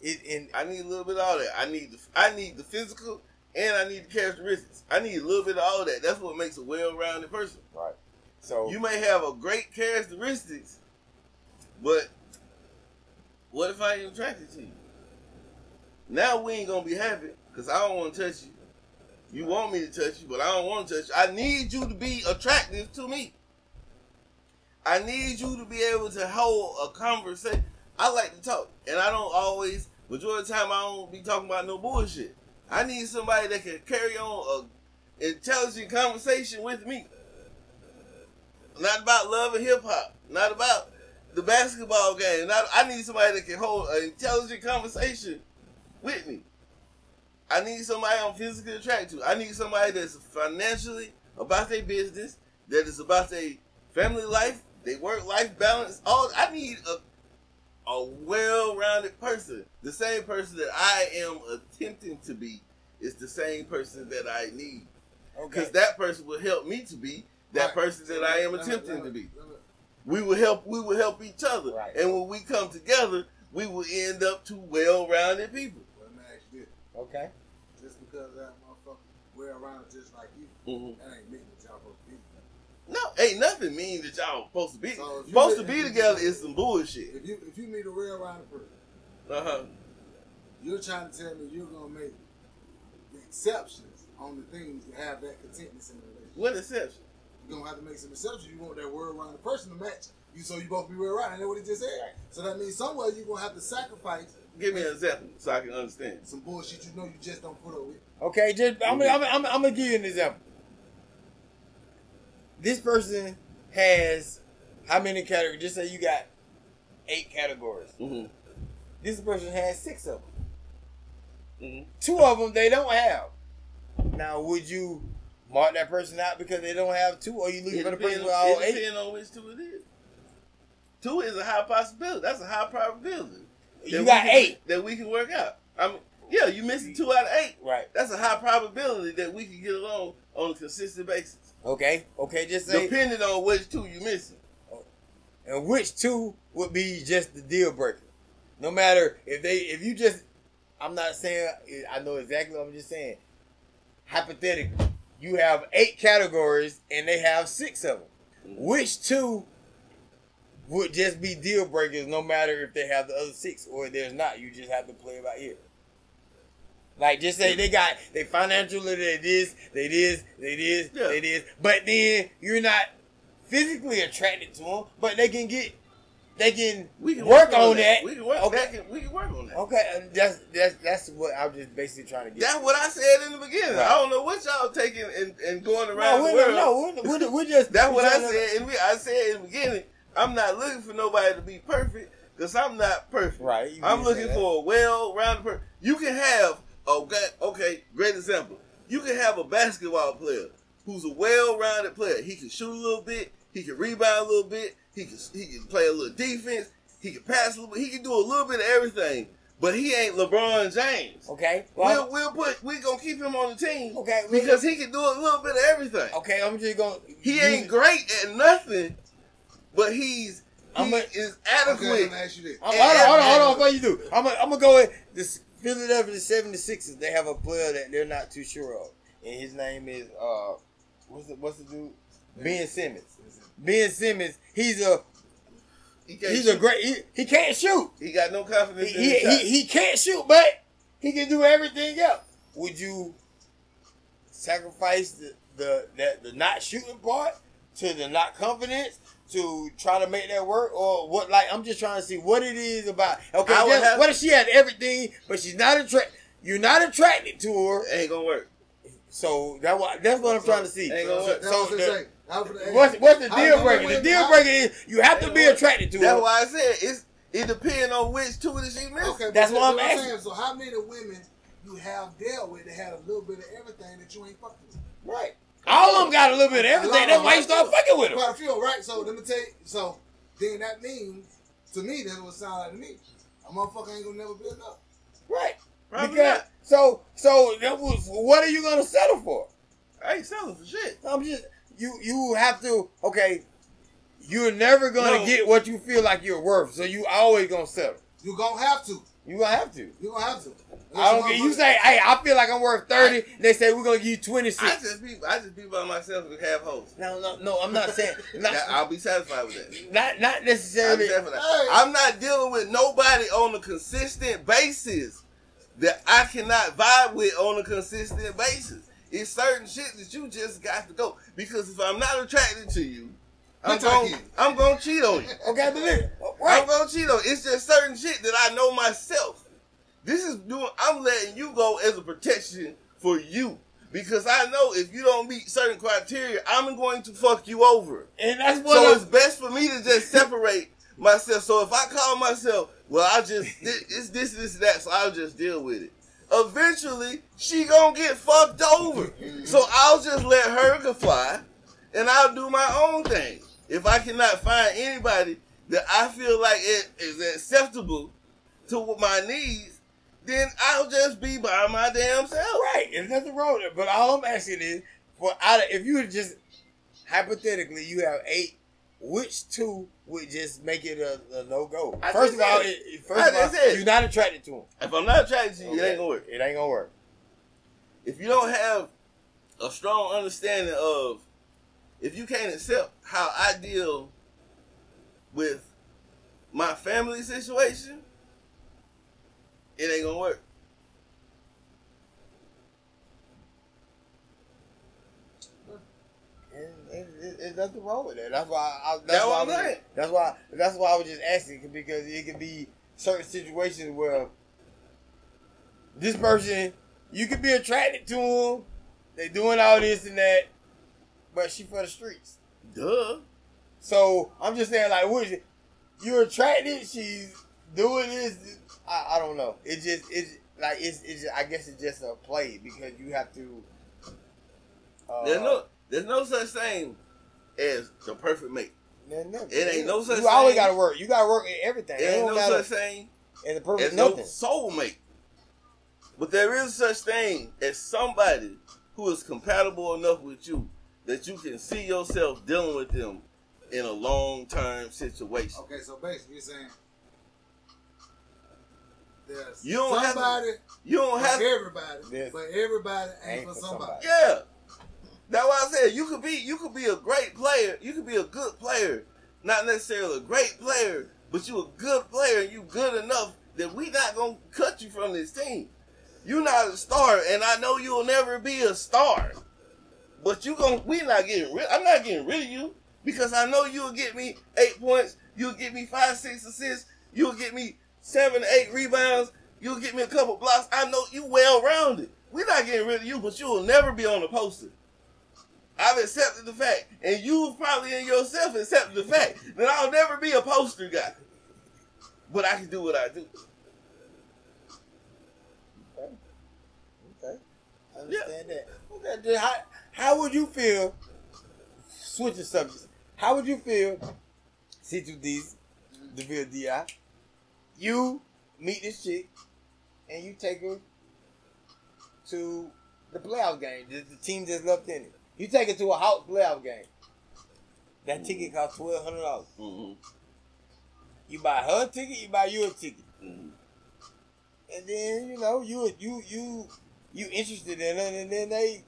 [SPEAKER 3] it, and
[SPEAKER 2] I need a little bit of all that. I need the I need the physical and I need the characteristics. I need a little bit of all that. That's what makes a well-rounded person.
[SPEAKER 3] right. So
[SPEAKER 2] You may have a great characteristics, but what if I ain't attracted to you? Now we ain't gonna be happy because I don't want to touch you. You want me to touch you, but I don't want to touch you. I need you to be attractive to me. I need you to be able to hold a conversation. I like to talk, and I don't always. Majority of the time, I don't be talking about no bullshit. I need somebody that can carry on a intelligent conversation with me. Not about love and hip hop. Not about the basketball game. Not, I need somebody that can hold an intelligent conversation with me. I need somebody I'm physically attracted to. I need somebody that's financially about their business, that is about their family life, their work life balance. All I need a a well rounded person. The same person that I am attempting to be is the same person that I need.
[SPEAKER 3] okay,
[SPEAKER 2] Because that person will help me to be that
[SPEAKER 4] Right.
[SPEAKER 2] person that I am attempting to be. We will help. We will help each other,
[SPEAKER 3] Right.
[SPEAKER 2] and when we come together, we will end up to well-rounded people.
[SPEAKER 4] Let me ask you this.
[SPEAKER 3] okay,
[SPEAKER 4] Just because that motherfucker well rounded just like you,
[SPEAKER 2] Mhm.
[SPEAKER 4] that ain't mean that y'all supposed to be.
[SPEAKER 2] No, ain't nothing mean that y'all supposed to be
[SPEAKER 4] So if you
[SPEAKER 2] supposed to be together is some bullshit.
[SPEAKER 4] If you if you meet a well-rounded person,
[SPEAKER 2] Uh huh.
[SPEAKER 4] You're trying to tell me you're gonna make the exceptions on the things to have that contentness in the relationship.
[SPEAKER 2] What exception?
[SPEAKER 4] You're gonna have to make some exceptions. You want that word around the person to match. You so you both be real right. And that's what he just said. So that means somewhere you're gonna have to sacrifice
[SPEAKER 2] Give me an example so I can understand.
[SPEAKER 4] some bullshit you know you just don't put up with.
[SPEAKER 3] Okay, just I'm, I'm, I'm, I'm gonna give you an example. This person has how many categories? Just say you got eight categories.
[SPEAKER 2] Mm-hmm.
[SPEAKER 3] This person has six of them.
[SPEAKER 2] Mm-hmm.
[SPEAKER 3] Two of them they don't have. Now, would you mark that person out because they don't have two, or you looking for the person with all eight?
[SPEAKER 2] depends on which two it is. Two is a high possibility. That's a high probability.
[SPEAKER 3] You got
[SPEAKER 2] can-
[SPEAKER 3] eight.
[SPEAKER 2] that we can work out. I mean, yeah, you missing two out of eight.
[SPEAKER 3] Right.
[SPEAKER 2] That's a high probability that we can get along on a consistent basis,
[SPEAKER 3] Okay. Okay. Just say,
[SPEAKER 2] depending on which two you missing.
[SPEAKER 3] and which two would be just the deal breaker. No matter if they, if you just, I'm not saying I know exactly what I'm just saying. Hypothetically, you have eight categories and they have six of them. Mm-hmm. Which two would just be deal breakers, no matter if they have the other six or there's not? You just have to play it by ear. Like just say they got they financially they this, they this, they this,
[SPEAKER 2] Yeah.
[SPEAKER 3] they this, but then you're not physically attracted to them, but they can get they can,
[SPEAKER 2] We can
[SPEAKER 3] work, on that.
[SPEAKER 2] We can work.
[SPEAKER 3] Okay.
[SPEAKER 2] That can, we can work on that.
[SPEAKER 3] Okay, and that's that's that's what I'm just basically trying to get.
[SPEAKER 2] That's what I said in the beginning.
[SPEAKER 3] Right.
[SPEAKER 2] I don't know what y'all taking and, and going
[SPEAKER 3] no,
[SPEAKER 2] around the
[SPEAKER 3] we're,
[SPEAKER 2] world.
[SPEAKER 3] no, we're, we're, we're just
[SPEAKER 2] That's what I
[SPEAKER 3] we're trying to-
[SPEAKER 2] said. And we, I said in the beginning, I'm not looking for nobody to be perfect because I'm not perfect.
[SPEAKER 3] Right,
[SPEAKER 2] I'm looking for a well-rounded person. You can have okay, okay, great example. You can have a basketball player who's a well-rounded player. He can shoot a little bit. He can rebound a little bit. He can he can play a little defense. He can pass a little bit. He can do a little bit of everything. But he ain't LeBron James.
[SPEAKER 3] Okay,
[SPEAKER 2] We'll,
[SPEAKER 3] well,
[SPEAKER 2] we'll put we gonna keep him on the team.
[SPEAKER 3] Okay, well-
[SPEAKER 2] because he can do a little bit of everything.
[SPEAKER 3] okay, I'm just going. To.
[SPEAKER 2] He ain't great at nothing, but he's he
[SPEAKER 3] I'm a-
[SPEAKER 2] is
[SPEAKER 4] Okay,
[SPEAKER 2] adequate.
[SPEAKER 4] let me ask you this.
[SPEAKER 3] Hold on, hold on, hold on. Before you do, I'm gonna I'm gonna go with this Philadelphia 76ers. They have a player that they're not too sure of, and his name is uh, what's the what's the dude? Ben Simmons. Ben Simmons. He's a
[SPEAKER 2] He
[SPEAKER 3] he's a
[SPEAKER 2] shoot.
[SPEAKER 3] great. He, he can't shoot.
[SPEAKER 2] He got no confidence
[SPEAKER 3] He, he, he, can't shoot, but he can do everything else. Would you sacrifice the the that the not shooting part to the not confidence to try to make that work, or what? Like I'm just trying to see what it is about. Okay, just-
[SPEAKER 2] have-
[SPEAKER 3] what if she had everything, but she's not attract? You're not attracted to her, It
[SPEAKER 2] ain't gonna work.
[SPEAKER 3] so that that's what I'm trying to see. So,
[SPEAKER 2] work.
[SPEAKER 3] So the-
[SPEAKER 4] saying. How for the-
[SPEAKER 3] what's what's the deal breaker? The deal breaker is you have to be
[SPEAKER 2] gonna work.
[SPEAKER 3] attracted to
[SPEAKER 2] That's
[SPEAKER 3] her.
[SPEAKER 2] why I said it's it depends on which two that she missed.
[SPEAKER 4] Okay,
[SPEAKER 3] That's what I'm
[SPEAKER 4] saying.
[SPEAKER 3] asking.
[SPEAKER 4] So how many women you have dealt with that had a little bit of everything that you ain't fucking with?
[SPEAKER 3] Right. All of them got a little bit of everything. That's why you start fucking with them.
[SPEAKER 4] Quite a few, right? So let me tell you. So then that means to me that's what it sounds like to me. A motherfucker ain't gonna never be enough.
[SPEAKER 3] Right.
[SPEAKER 2] Probably
[SPEAKER 3] Because
[SPEAKER 2] not.
[SPEAKER 3] so so that was what are you gonna settle for?
[SPEAKER 2] I ain't selling for shit.
[SPEAKER 3] I'm just you you have to okay. You're never gonna
[SPEAKER 2] No.
[SPEAKER 3] get what you feel like you're worth, so you always gonna settle.
[SPEAKER 4] You gonna have to.
[SPEAKER 3] You gonna have to.
[SPEAKER 4] You gonna have to.
[SPEAKER 3] I don't get you say, hey, I feel like I'm worth thirty. they say we're gonna give you twenty
[SPEAKER 2] I just be I just be by myself and have hoes.
[SPEAKER 3] No, no, no. I'm not saying not
[SPEAKER 2] I'll be satisfied with that.
[SPEAKER 3] not, not necessarily.
[SPEAKER 2] satisfied with that.
[SPEAKER 4] Hey.
[SPEAKER 2] I'm not dealing with nobody on a consistent basis that I cannot vibe with on a consistent basis. It's certain shit that you just got to go because if I'm not attracted to you, I'm going. I'm going to cheat on you.
[SPEAKER 3] Okay, but listen,
[SPEAKER 2] I'm gonna cheat on. You. It's just certain shit that I know myself. This is doing. I'm letting you go as a protection for you because I know if you don't meet certain criteria, I'm going to fuck you over.
[SPEAKER 3] And that's what.
[SPEAKER 2] So
[SPEAKER 3] I'm-
[SPEAKER 2] it's best for me to just separate myself. So if I call myself, well, I just it's this, this, that. So I'll just deal with it. Eventually, she gonna get fucked over. So I'll just let her go fly, and I'll do my own thing. If I cannot find anybody that I feel like it is acceptable to my needs, then I'll just be by my damn self.
[SPEAKER 3] Right, there's nothing wrong with it. But all I'm asking is, for out of, if you just hypothetically you have eight, which two would just make it a, a no go? First of all, it,
[SPEAKER 2] it.
[SPEAKER 3] first of all,
[SPEAKER 2] it.
[SPEAKER 3] you're not attracted to him.
[SPEAKER 2] If I'm not attracted to you, it ain't gonna work.
[SPEAKER 3] It ain't gonna work.
[SPEAKER 2] if you don't have a strong understanding of if you can't accept how I deal with my family situation, it ain't gonna work.
[SPEAKER 3] There's nothing wrong with that. That's why. I, that's
[SPEAKER 2] That's
[SPEAKER 3] why.
[SPEAKER 2] what
[SPEAKER 3] I
[SPEAKER 2] I'm
[SPEAKER 3] was,
[SPEAKER 2] saying.
[SPEAKER 3] that's why. That's why I was just asking because it could be certain situations where this person, you could be attracted to them. They doing all this and that, but she for the streets.
[SPEAKER 2] Duh.
[SPEAKER 3] So I'm just saying, like, what is it? You're attracted. She's doing this. I, I don't know. It just it's like it's it's. Just, I guess it's just a play because you have to. Uh,
[SPEAKER 2] There's no there's no such thing as the perfect mate.
[SPEAKER 3] there never-
[SPEAKER 2] it ain't no such thing.
[SPEAKER 3] You always
[SPEAKER 2] thing.
[SPEAKER 3] got to work. You got to work in everything.
[SPEAKER 2] There
[SPEAKER 3] You
[SPEAKER 2] ain't
[SPEAKER 3] don't
[SPEAKER 2] no
[SPEAKER 3] gotta-
[SPEAKER 2] such thing
[SPEAKER 3] And the perfect
[SPEAKER 2] as no
[SPEAKER 3] nothing.
[SPEAKER 2] soulmate. But there is such thing as somebody who is compatible enough with you that you can see yourself dealing with them in a long term situation.
[SPEAKER 4] Okay, so basically you're saying there's
[SPEAKER 2] You don't have to-
[SPEAKER 4] somebody
[SPEAKER 2] You don't have
[SPEAKER 4] everybody, but everybody ain't,
[SPEAKER 3] Ain't
[SPEAKER 4] for
[SPEAKER 3] for
[SPEAKER 4] somebody.
[SPEAKER 3] somebody.
[SPEAKER 2] Yeah. That's why I said you could be you could be a great player. You could be a good player. Not necessarily a great player, but you a good player and you good enough that we not gonna cut you from this team. you not a star, and I know you'll never be a star. But you gon' we not getting rid I'm not getting rid of you because I know you'll get me eight points, you'll get me five, six assists, you'll get me seven, eight rebounds, you'll get me a couple blocks. I know you well rounded. We're not getting rid of you, but you will never be on the poster. I've accepted the fact, and you've probably in yourself accepted the fact that I'll never be a poster guy. But I can do what I do.
[SPEAKER 3] Okay. Okay. I understand that. Okay, how, how would you feel, switching subjects, how would you feel, C2D's, DeVille DI, you meet this chick and you take her to the playoff game, the, the team that's left in it. You take it to a house playoff game. That ticket costs $1,200.
[SPEAKER 2] Mm-hmm.
[SPEAKER 3] You buy her a ticket, you buy you a ticket.
[SPEAKER 2] Mm-hmm.
[SPEAKER 3] and then you know you you you you interested in it, and then they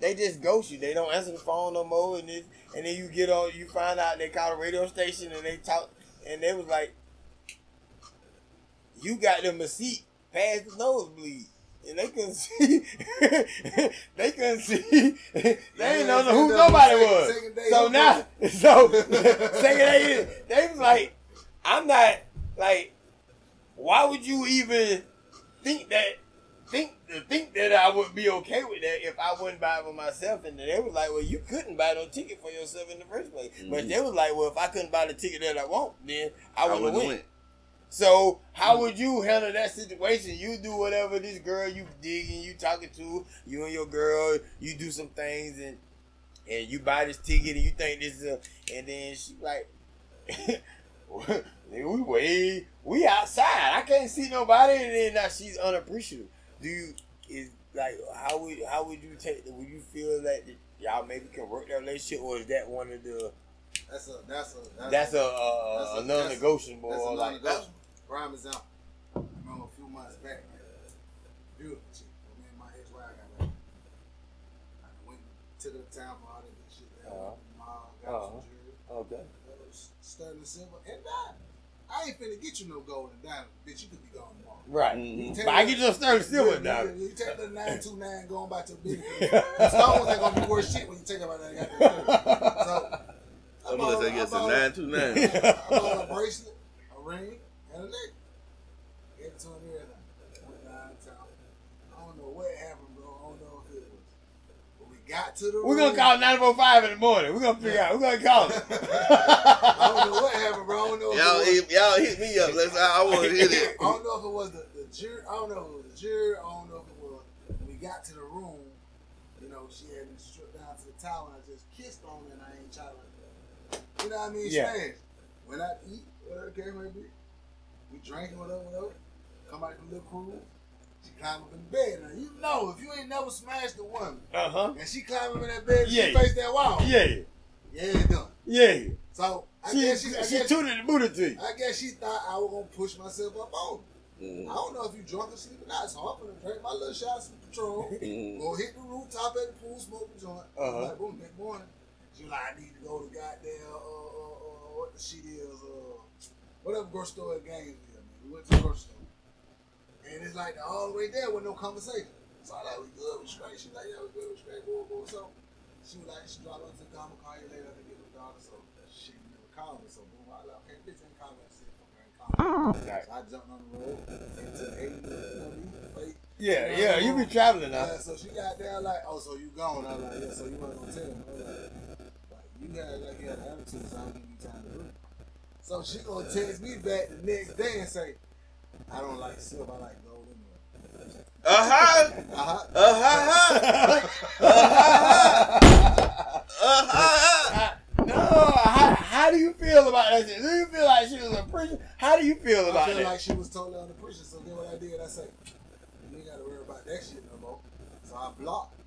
[SPEAKER 3] they just ghost you. They don't answer the phone no more, and then and then you get on. You find out they call a radio station and they talk, and they was like, you got them a seat past the nosebleed. And they couldn't see. they couldn't see. they ain't know who nobody
[SPEAKER 4] second-
[SPEAKER 3] was.
[SPEAKER 4] second day
[SPEAKER 3] so
[SPEAKER 4] he
[SPEAKER 3] now, so second day, they was like, I'm not like, why would you even think that think think that I would be okay with that if I wouldn't buy it for myself? And they was like, well, you couldn't buy no ticket for yourself in the first place. But
[SPEAKER 2] Mhm.
[SPEAKER 3] they was like, well, if I couldn't buy the ticket that I want, then I
[SPEAKER 2] I
[SPEAKER 3] wouldn't
[SPEAKER 2] wouldn't
[SPEAKER 3] win.
[SPEAKER 2] win.
[SPEAKER 3] So how would you handle that situation? You do whatever this girl you digging, you talking to, you and your girl, you do some things and and you buy this ticket and you think this is a and then she like we way we outside. I can't see nobody and then now she's unappreciative. Do you is like how would how would you take would you feel that y'all maybe can work that relationship or is that one of the
[SPEAKER 4] That's a that's a that's,
[SPEAKER 3] that's a, a,
[SPEAKER 4] a-
[SPEAKER 3] a non-negotiable
[SPEAKER 4] that's a
[SPEAKER 3] or like
[SPEAKER 4] non-negotiable. Prime. I remember a few months back, man. Beautiful chick. Me and my ex-wife got married. I went took her to town for all that good shit. There.
[SPEAKER 3] Uh-huh.
[SPEAKER 4] Mall, got
[SPEAKER 3] Uh-huh.
[SPEAKER 4] some jewelry.
[SPEAKER 3] okay.
[SPEAKER 4] uh, Sterling silver and diamond. I ain't finna get you no gold and diamond, bitch. You could be gone tomorrow.
[SPEAKER 3] Right.
[SPEAKER 2] Mhm.
[SPEAKER 3] But I get you a sterling silver
[SPEAKER 4] You-
[SPEAKER 3] now.
[SPEAKER 4] You, you take the nine two nine going back to the business. the stones ain't gonna be worth shit when you take them out there. and got the So I
[SPEAKER 2] Unless
[SPEAKER 4] bought-
[SPEAKER 2] they get
[SPEAKER 4] I
[SPEAKER 2] some
[SPEAKER 4] bought-
[SPEAKER 2] nine two nine.
[SPEAKER 4] I bought a bracelet, a ring, and a necklace. Gave it to him everything. Went downtown. I don't know what happened, bro. I don't know if it was. But we got to the
[SPEAKER 3] We're gonna call 945 in the morning. We're gonna figure out. We're gonna call it.
[SPEAKER 4] I don't know what happened, bro. I don't know if
[SPEAKER 2] Y'all,
[SPEAKER 4] it was,
[SPEAKER 2] hit, y'all hit me up. Let's. I, I want to hit it.
[SPEAKER 4] I don't know if it was the, the jury. I don't know if it was the jury. I don't know if it was. When we got to the room, you know, she had me stripped down to the towel and I just kissed on her and I ain't trying to. You know what I mean?
[SPEAKER 3] Yeah.
[SPEAKER 4] Smash. When I eat, whatever the case may be, we drink whatever, whatever. Come out from the cruise. She climb up in the bed. Now, you know, if you ain't never smashed a woman
[SPEAKER 3] Uh huh.
[SPEAKER 4] and she climb up in that bed and
[SPEAKER 3] Yeah.
[SPEAKER 4] she face that wall,
[SPEAKER 3] Yeah.
[SPEAKER 4] yeah, it's done.
[SPEAKER 3] Yeah.
[SPEAKER 4] So, I
[SPEAKER 3] She
[SPEAKER 4] guess she, I
[SPEAKER 3] she
[SPEAKER 4] guess,
[SPEAKER 3] tooted the booty to you.
[SPEAKER 4] I guess she thought I was going to push myself up on her. I
[SPEAKER 2] Mm,
[SPEAKER 4] don't know if you drunk or sleep or not, so I'm gonna drink my little shots of Patron,
[SPEAKER 2] mm.
[SPEAKER 4] go hit the rooftop at the pool, smoke a joint.
[SPEAKER 3] Uh-huh.
[SPEAKER 4] Like, boom, next morning, she like, I need to go to goddamn, uh, uh, uh, what the shit is, uh, whatever grocery store at Gainesville, man. We went to the grocery store. And it's like, all the way there with no conversation. So I like, we good, we straight. She like, yeah, we good, we straight, boom, boom. So she was like, she dropped off to the car, call you later to get the daughter. So she never called me. So boom, I was like, okay, bitch ain't call me. I said, okay, ain't call me. Oh.
[SPEAKER 3] Right.
[SPEAKER 4] So I jumped on the road into the 80, you know me, wait.
[SPEAKER 3] Yeah, yeah, you be traveling now.
[SPEAKER 4] Yeah, so she got there like, oh, so you gone? I was like, yeah, so you weren't gonna tell me. I was like, like, you had like you had an attitude, so I don't give you time to do it. So she gonna text me back the next day and say, I don't like silver, I like gold anyway.
[SPEAKER 2] Uh huh.
[SPEAKER 4] Uh-huh.
[SPEAKER 2] Uh huh. Uh huh.
[SPEAKER 3] no, how, how do you feel about that shit? Do you feel like she was a preacher? How do you feel about it?
[SPEAKER 4] I feel
[SPEAKER 3] that?
[SPEAKER 4] like she was totally under pressure, so then what I did, I said, you ain't gotta worry about that shit no more. So I blocked.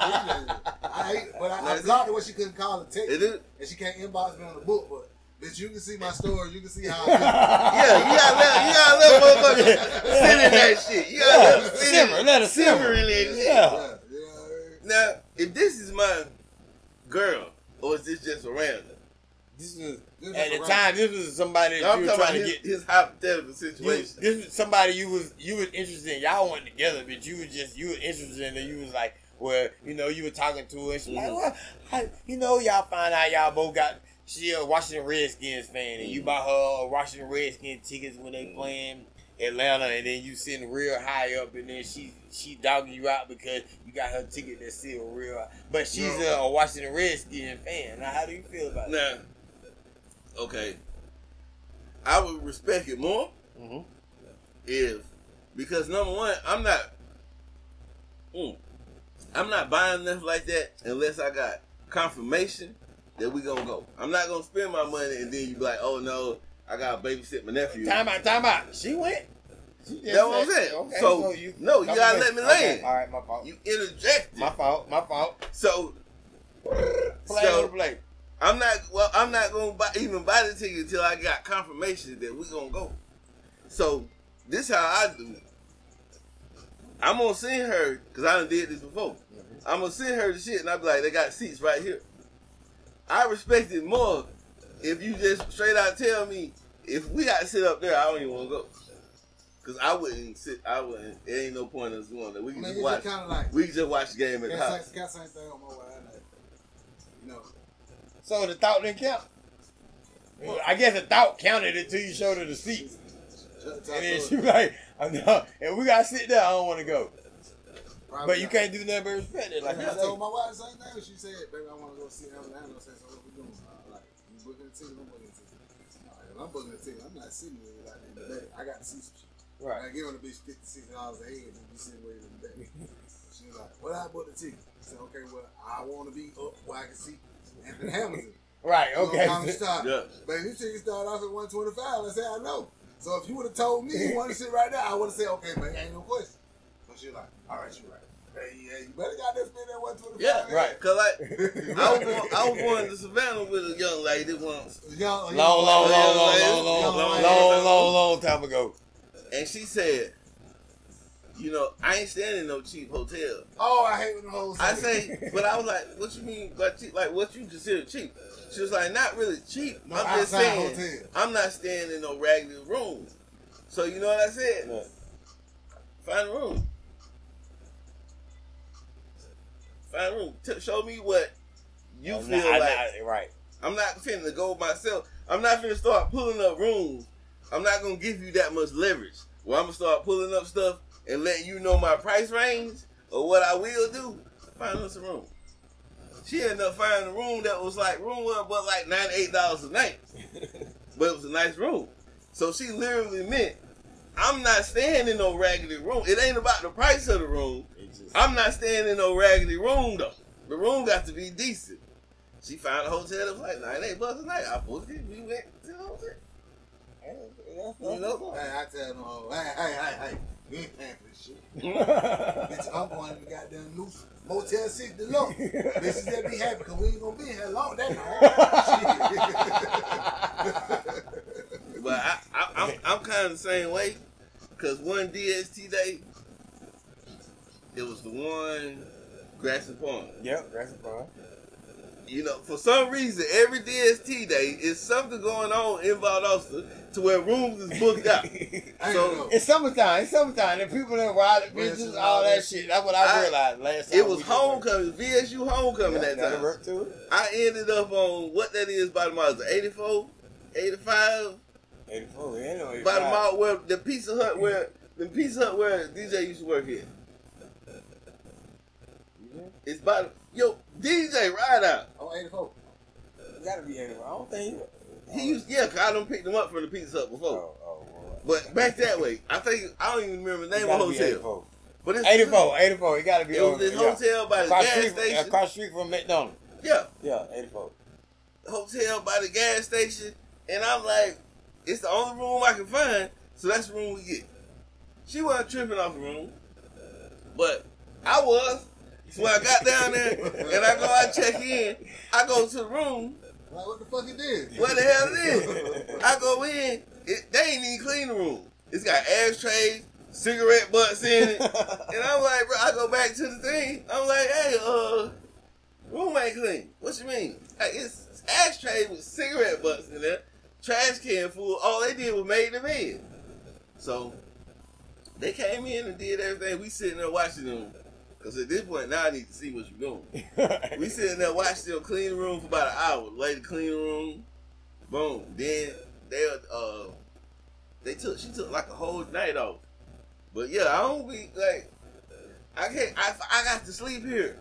[SPEAKER 4] I but I, I blocked her when she couldn't call and text,
[SPEAKER 2] It is.
[SPEAKER 4] and she can't inbox me on the book. But bitch, you can see my story. You can see how. I
[SPEAKER 2] Yeah, you gotta let you gotta let motherfuckers sit in that shit. You gotta let them sit in
[SPEAKER 3] Simmer, let her simmer.
[SPEAKER 2] simmer in that shit.
[SPEAKER 3] Yeah.
[SPEAKER 4] yeah, you know what I mean?
[SPEAKER 2] Now, if this is my girl, or is this just a random?
[SPEAKER 3] This was
[SPEAKER 4] This
[SPEAKER 3] at the
[SPEAKER 4] a
[SPEAKER 3] time. This was somebody that
[SPEAKER 2] I'm
[SPEAKER 3] you were
[SPEAKER 2] talking about
[SPEAKER 3] trying to
[SPEAKER 2] his,
[SPEAKER 3] get.
[SPEAKER 2] his hypothetical
[SPEAKER 3] You,
[SPEAKER 2] situation.
[SPEAKER 3] this is somebody you was you was interested in. Y'all went together, but you was just you was interested in. And you was like, well, you know, you were talking to her. And she
[SPEAKER 2] Mhm.
[SPEAKER 3] like, well, I, you know, y'all find out y'all both got. She a Washington Redskins fan, and you
[SPEAKER 2] Mhm.
[SPEAKER 3] bought her a Washington Redskins tickets when they
[SPEAKER 2] Mhm.
[SPEAKER 3] playing Atlanta, and then you sitting real high up, and then she she dogging you out because you got her ticket that's still real. high. But she's
[SPEAKER 2] No.
[SPEAKER 3] a, a Washington Redskins fan. Now, how do you feel about that?
[SPEAKER 2] Okay, I would respect it more
[SPEAKER 3] Mm-hmm.
[SPEAKER 2] if because number one, I'm not, mm, I'm not buying nothing like that unless I got confirmation that we gonna go. I'm not gonna spend my money and then you be like, oh no, I gotta babysit my nephew.
[SPEAKER 3] Time out, time out. She went. She
[SPEAKER 2] That's what I'm saying.
[SPEAKER 3] Okay,
[SPEAKER 2] So, no, you gotta let me
[SPEAKER 3] okay,
[SPEAKER 2] land.
[SPEAKER 3] All right, my fault.
[SPEAKER 2] You interjected.
[SPEAKER 3] my fault. My fault.
[SPEAKER 2] so,
[SPEAKER 3] Play
[SPEAKER 2] so
[SPEAKER 3] the play.
[SPEAKER 2] I'm not well. I'm not gonna buy, even buy the ticket until I got confirmation that we're gonna go. So this how I do. it. I'm gonna send her because I done did this before. I'm gonna send her the shit and I'll be like, they got seats right here. I respect it more if you just straight out tell me if we got to sit up there, I don't even want to go. Cause I wouldn't sit. I wouldn't. It ain't no point in us doing that. We
[SPEAKER 4] I
[SPEAKER 2] can
[SPEAKER 4] mean,
[SPEAKER 2] just watch.
[SPEAKER 4] just like
[SPEAKER 2] We can just watch the game at the house.
[SPEAKER 4] got same thing on my way. You know,
[SPEAKER 3] So the thought didn't count. Well, I guess the thought counted until you showed her the seats,
[SPEAKER 4] just
[SPEAKER 3] and then she was like, "I'm not." And we gotta sit there. I don't want to go.
[SPEAKER 4] her.
[SPEAKER 3] But you can't do nothing but respect it. Like you
[SPEAKER 4] I told my wife the same thing. She said, "Baby, I want to go see Orlando." I said, "So what we doing?" Uh, like, you booking a ticket? I'm booking a ticket. All right, if I'm booking a ticket. I'm not sitting there like in the back. I got to see some shit.
[SPEAKER 3] Right.
[SPEAKER 4] I give on the bitch fifty six dollars a head and you sitting way in the back. she was like, "What I bought the ticket?" I said, "Okay, well, I want to be up where I can see Anthony Hamilton."
[SPEAKER 3] Right. Okay.
[SPEAKER 4] Common stock.
[SPEAKER 2] Yeah.
[SPEAKER 4] But his ticket started off at one twenty five. I said, "I know." So if you would have told me you want to sit right now, I would have said, "Okay, man, ain't no question." So she like, "All right, you're right." Hey, yeah, you better got that spend that one twenty five.
[SPEAKER 2] Yeah, right. Cause like I was going, I was going to Savannah with a young lady once,
[SPEAKER 4] Young,
[SPEAKER 3] Long, long, long, long, long,
[SPEAKER 2] Long,
[SPEAKER 3] long,
[SPEAKER 2] long,
[SPEAKER 3] long, long, long time ago.
[SPEAKER 2] and she said, "You know, I ain't staying in no cheap hotel."
[SPEAKER 4] Oh, I hate when the hoes.
[SPEAKER 2] I say, but I was like, "What you mean by cheap? Like what you consider cheap?" She was like, "Not really cheap.
[SPEAKER 4] No
[SPEAKER 2] I'm just saying,
[SPEAKER 4] hotel.
[SPEAKER 2] I'm not staying in no raggedy room." So you know what I said?
[SPEAKER 3] Yeah.
[SPEAKER 2] Find a room. Find a room. T- show me what you
[SPEAKER 3] I'm
[SPEAKER 2] feel
[SPEAKER 3] not- I'm
[SPEAKER 2] like.
[SPEAKER 3] not- right.
[SPEAKER 2] I'm not finna go myself. I'm not finna start pulling up rooms. I'm not gonna give you that much leverage. Well, I'm gonna start pulling up stuff and letting you know my price range or what I will do. Find us a room. She ended up finding a room that was like room one, but like ninety eight dollars a night. but it was a nice room. So she literally meant I'm not staying in no raggedy room. It ain't about the price of the room.
[SPEAKER 3] Just-
[SPEAKER 2] I'm not staying in no raggedy room though. The room got to be decent. She found a hotel that was like 98 bucks a night. I booked it. We went to the hotel. You know?
[SPEAKER 4] Hey, I tell no hoe, hey, hey, hey, hey, you ain't paying for this shit. Bitch, I'm going to the goddamn new Motel 6 Deluxe. Bitches that be happy because we ain't going to be here long that long.
[SPEAKER 2] But I, I, I'm, I'm kind of the same way. Because one DST day, it was the one Grassy Pond.
[SPEAKER 3] Yep, that's a problem.
[SPEAKER 2] you know, for some reason, every DST day is something going on in Valdosta to where rooms is booked
[SPEAKER 4] up.
[SPEAKER 2] So.
[SPEAKER 3] It's summertime. It's summertime. And people that ride the bitches, all that shit. That's what I,
[SPEAKER 2] I-
[SPEAKER 3] realized last time.
[SPEAKER 2] It was
[SPEAKER 3] we did
[SPEAKER 2] homecoming, VSU homecoming
[SPEAKER 3] work.
[SPEAKER 2] that time.
[SPEAKER 3] work too.
[SPEAKER 2] I ended up on what that is by the mall. Is it 84, 85?
[SPEAKER 3] 84. Yeah, no,
[SPEAKER 2] By the mall where the Pizza Hut where the Pizza Hut where DJ used to work here. It's by the, yo DJ Ride Out.
[SPEAKER 4] Oh, 84.
[SPEAKER 3] It gotta be 84. I don't think.
[SPEAKER 2] He used yeah, cause I done picked him up from the Pizza Hut before.
[SPEAKER 3] oh, oh.
[SPEAKER 2] But back that way, I think I don't even remember the name of the hotel.
[SPEAKER 3] 84.
[SPEAKER 2] But it's
[SPEAKER 3] 84, 84. It gotta be
[SPEAKER 2] It was this
[SPEAKER 3] yeah.
[SPEAKER 2] hotel by the
[SPEAKER 3] across
[SPEAKER 2] gas
[SPEAKER 3] street,
[SPEAKER 2] station.
[SPEAKER 3] Across street from McDonald's.
[SPEAKER 2] Yeah,
[SPEAKER 3] Yeah, 84.
[SPEAKER 2] hotel by the gas station, and I'm like, it's the only room I can find, so that's the room we get. She wasn't tripping off the room, but I was. So when I got down there and I go I check in, I go to the room.
[SPEAKER 4] Like, what the fuck it did?
[SPEAKER 2] What the hell is it is? I go in, it, they ain't even clean the room. It's got ashtrays, cigarette butts in it. And I'm like, bro, I go back to the thing. I'm like, hey, uh, room ain't clean. What you mean? Like, it's ashtray with cigarette butts in there, trash can full. All they did was made the bed. So they came in and did everything. We sitting there watching them. Cause at this point now I need to see what you're doing. We sitting there watching them clean the room for about an hour. Lady clean room. Boom. Then they uh they took she took like a whole night off. But yeah, I don't be like I can't I, I got to sleep here.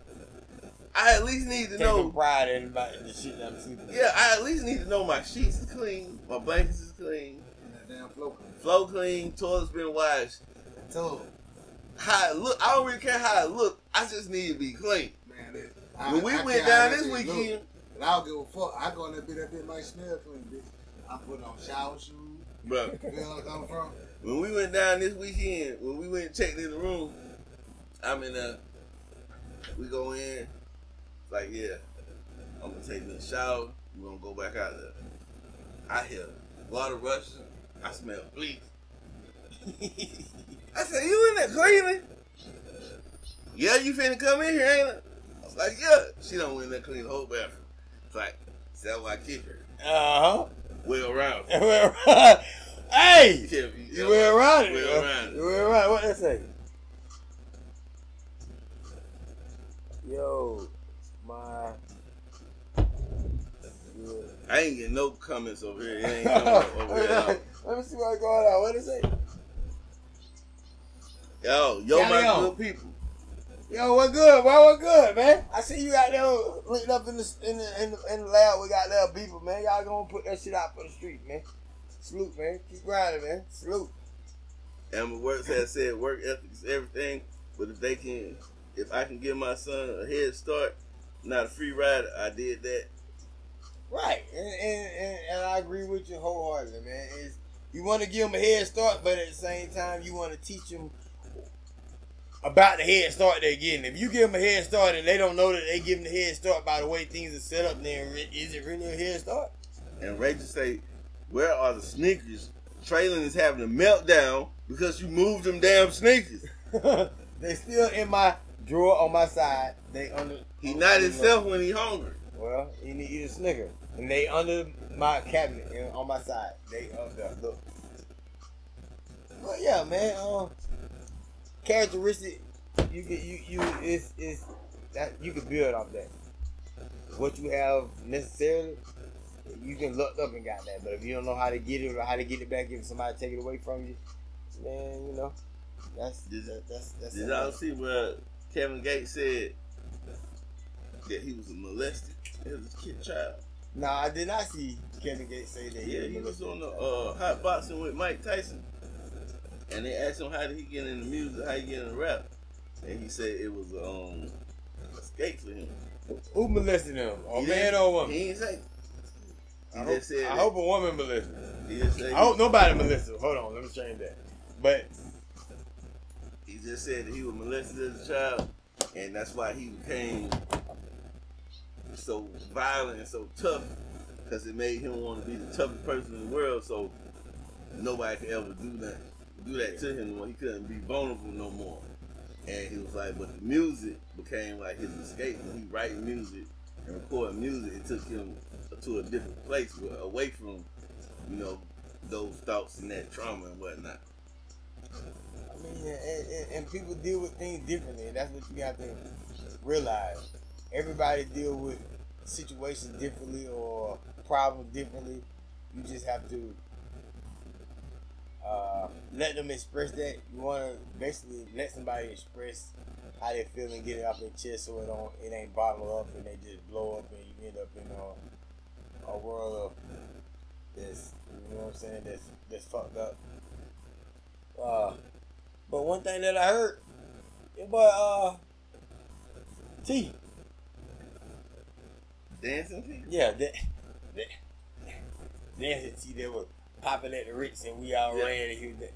[SPEAKER 2] I at least need to
[SPEAKER 3] Taking
[SPEAKER 2] know
[SPEAKER 3] pride in about the shit that I'm sleeping. in.
[SPEAKER 2] yeah, I at least need to know my sheets is clean, my blankets is clean,
[SPEAKER 4] And that damn flow.
[SPEAKER 2] floor clean, toilet's been washed.
[SPEAKER 4] So,
[SPEAKER 2] How it look, I don't really care how it look. I just need to be clean.
[SPEAKER 4] man, that, I,
[SPEAKER 2] When we
[SPEAKER 4] I
[SPEAKER 2] went down this
[SPEAKER 4] shit look.
[SPEAKER 2] weekend,
[SPEAKER 4] And I don't give a fuck. I go in that bit, that bit might smell clean, bitch. I put on shower shoes.
[SPEAKER 2] bro.
[SPEAKER 4] You feel where I'm from?
[SPEAKER 2] When we went down this weekend, when we went and checked in the room, I'm in there. We go in. It's like, yeah, I'm gonna take a shower. We're gonna go back out there. I hear water rushing. I smell bleach. I said, you in there cleaning? Yeah, you finna come in here, ain't it? I was like, yeah. She don't went in there clean the whole bathroom. It's like, is that why I keep her?
[SPEAKER 3] Uh huh.
[SPEAKER 2] Well around.
[SPEAKER 3] huh. hey!
[SPEAKER 2] Yeah,
[SPEAKER 3] You it.
[SPEAKER 2] Went
[SPEAKER 3] huh?
[SPEAKER 2] around it.
[SPEAKER 3] You went around it. What they say? Yo, my.
[SPEAKER 2] I ain't getting no comments over here. It ain't coming over here.
[SPEAKER 3] Let me see what's going on. What they say?
[SPEAKER 2] Yo, yo,
[SPEAKER 3] Carry
[SPEAKER 2] my
[SPEAKER 3] on.
[SPEAKER 2] good people.
[SPEAKER 3] Yo, what good, bro? What good, man? I see you out there linked up in the in the in the, in the lab. We got there people, man. Y'all gonna put that shit out for the street, man. Salute, man. Keep grinding, man. Salute.
[SPEAKER 2] Amber Works has said work ethic is everything, but if they can, if I can give my son a head start, not a free ride, I did that.
[SPEAKER 3] Right, and and, and, and I agree with you wholeheartedly, man. Is you want to give them a head start, but at the same time, you want to teach them about the head start they're getting. If you give them a head start and they don't know that they give them the head start by the way things are set up, then is it really a head start?
[SPEAKER 2] And Rachel say, "Where are the sneakers?" Traylon is having a meltdown because you moved them damn sneakers.
[SPEAKER 3] they still in my drawer on my side. They under.
[SPEAKER 2] He not himself when he hungry.
[SPEAKER 3] Well, he need to eat a Snicker, and they under my cabinet you know, on my side. They up there. Look. But yeah, man. Um, characteristic. You can you you is is that you can build off that. What you have necessarily, you can look up and got that. But if you don't know how to get it or how to get it back, if somebody take it away from you, man, you know, that's
[SPEAKER 2] Did-
[SPEAKER 3] that, that's that's.
[SPEAKER 2] Did y'all see where Kevin Gates said that he was molested as a kid child?
[SPEAKER 3] No, I did not see Kevin Gates say that.
[SPEAKER 2] Yeah, he was on the uh, hot boxing with Mike Tyson, and they asked him how did he get into music, how he get into rap, and he said it was um escape for him.
[SPEAKER 3] Who molested him? A
[SPEAKER 2] He
[SPEAKER 3] man or a woman?
[SPEAKER 2] He didn't say. He
[SPEAKER 3] I hope,
[SPEAKER 2] just said.
[SPEAKER 3] I hope a woman molested.
[SPEAKER 2] He just said.
[SPEAKER 3] I hope nobody molested. him. Hold on, let me change that. But
[SPEAKER 2] He just said that he was molested as a child, and that's why he became so violent and so tough, because it made him want to be the toughest person in the world. So nobody could ever do that, do that to him. When he couldn't be vulnerable no more. And he was like, but the music became like his escape. When he writing music, and recording music, it took him to a different place, away from, you know, those thoughts and that trauma and whatnot.
[SPEAKER 3] I mean, and, and, and people deal with things differently, that's what you have to realize. Everybody deal with situations differently or problems differently. You just have to uh, let them express that. You want to basically let somebody express how they feel and get it off their chest, so it don't it ain't bottled up and they just blow up and you end up in a, a world of this. You know what I'm saying? That's that's fucked up. Uh, but one thing that I heard, your boy uh T,
[SPEAKER 2] Dancing people?
[SPEAKER 3] yeah, that that dancing T that was popping at the Ritz and we all
[SPEAKER 2] Yeah.
[SPEAKER 3] ran and he was.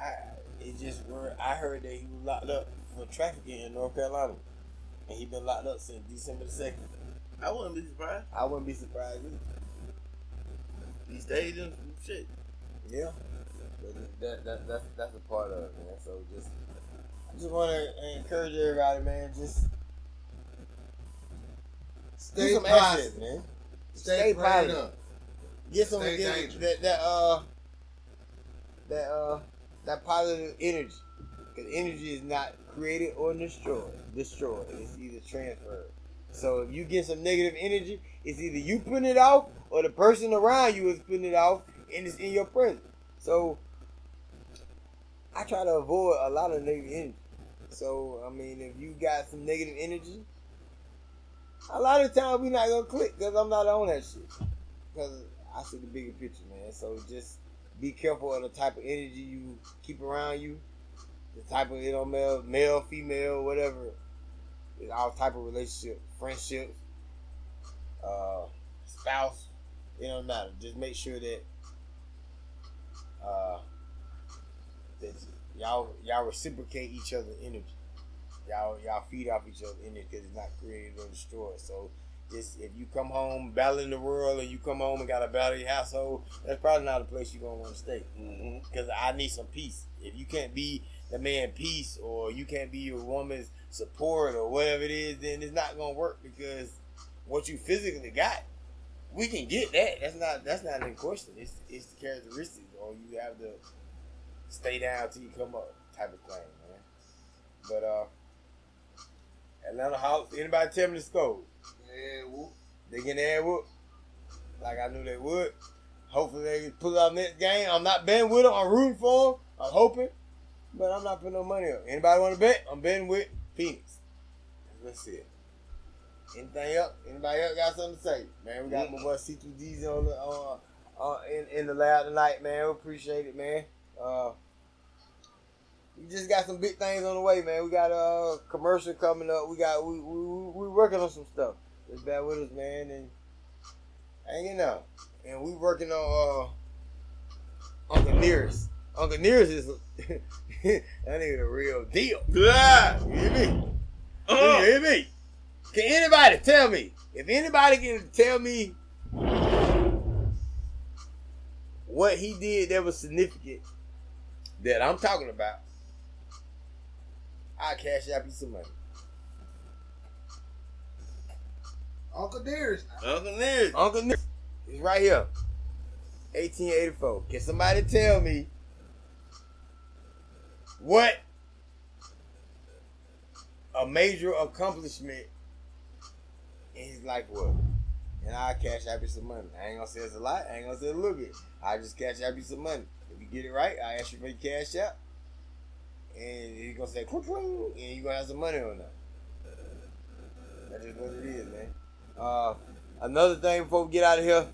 [SPEAKER 3] I it just were I heard that he was locked up for trafficking in North Carolina, and he been locked up since December the second.
[SPEAKER 2] I wouldn't be surprised.
[SPEAKER 3] I wouldn't be surprised. Either.
[SPEAKER 2] He stayed in some shit.
[SPEAKER 3] Yeah, that, that that's that's a part of it, man. So just I just want to encourage everybody, man. Just
[SPEAKER 4] Stay positive.
[SPEAKER 3] man.
[SPEAKER 4] Stay,
[SPEAKER 3] Stay positive. Get some
[SPEAKER 4] Stay
[SPEAKER 3] get
[SPEAKER 4] dangerous.
[SPEAKER 3] that that uh that uh that positive energy. Because energy is not created or destroyed. Destroyed. It's either transferred. So if you get some negative energy, it's either you putting it off or the person around you is putting it off and it's in your presence. So I try to avoid a lot of negative energy. So I mean, if you got some negative energy, a lot of times we not gonna click because I'm not on that shit. Because I see the bigger picture, man. So just be careful of the type of energy you keep around you. The type of you know male, male, female, whatever. It's all type of relationship, friendships, uh, spouse. It don't matter. Just make sure that uh, that y'all y'all reciprocate each other's energy. Y'all y'all feed off each other's energy because it's not created or destroyed. So if you come home battling the world and you come home and got a battle your household, that's probably not a place you're gonna want to stay.
[SPEAKER 2] Mm-hmm.
[SPEAKER 3] Because I need some peace. If you can't be the man peace or you can't be your woman's support or whatever it is, then it's not gonna work because what you physically got, we can get that. That's not that's not in question. It's it's the characteristics or you have to stay down till you come up type of thing, man. But uh Atlanta Hawks, anybody tell me the score?
[SPEAKER 4] Whoop.
[SPEAKER 3] They getting their whoop. Like I knew they would. Hopefully they pull out next game. I'm not betting with them. I'm rooting for them. I'm hoping. But I'm not putting no money up. Anybody want to bet? I'm betting with Phoenix. Let's see it. Anything else? Anybody else got something to say? Man, we got my boy C2D's on the uh, uh, in, in the lab tonight, man. We appreciate it, man. Uh, we just got some big things on the way, man. We got a commercial coming up. We got we we we working on some stuff. Just bear with us, man, and hanging out. And we working on uh Uncle Nearest. Uncle Nearest is that nigga the real deal.
[SPEAKER 2] Yeah.
[SPEAKER 3] You hear me?
[SPEAKER 2] Uh,
[SPEAKER 3] You hear me? Can anybody tell me? If anybody can tell me what he did that was significant that I'm talking about, I'll cash out you some money.
[SPEAKER 4] Uncle Dearest.
[SPEAKER 2] Uncle Nick.
[SPEAKER 3] Uncle Nick He's right here. 1884. Can somebody tell me what a major accomplishment in his life was? And I'll cash out you some money. I ain't gonna say it's a lot. I ain't gonna say a little bit. I just cash out you some money. If you get it right, I ask you for your cash out. And you're gonna say "Cling, cling," and you're gonna have some money on that. That is just what it is, man. Uh, another thing before we get out of here,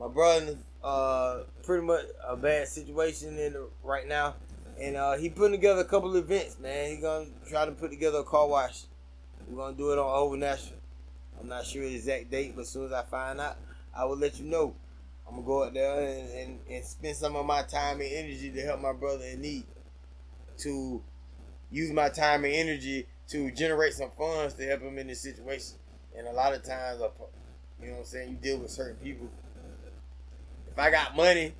[SPEAKER 3] my brother uh pretty much a bad situation in the, right now, and uh he putting together a couple of events, man. He gonna try to put together a car wash. We're gonna do it on Over National. I'm not sure the exact date, but as soon as I find out, I will let you know. I'm gonna go out there and, and, and spend some of my time and energy to help my brother in need. To use my time and energy to generate some funds to help him in this situation. And a lot of times, you know what I'm saying, you deal with certain people. If I got money,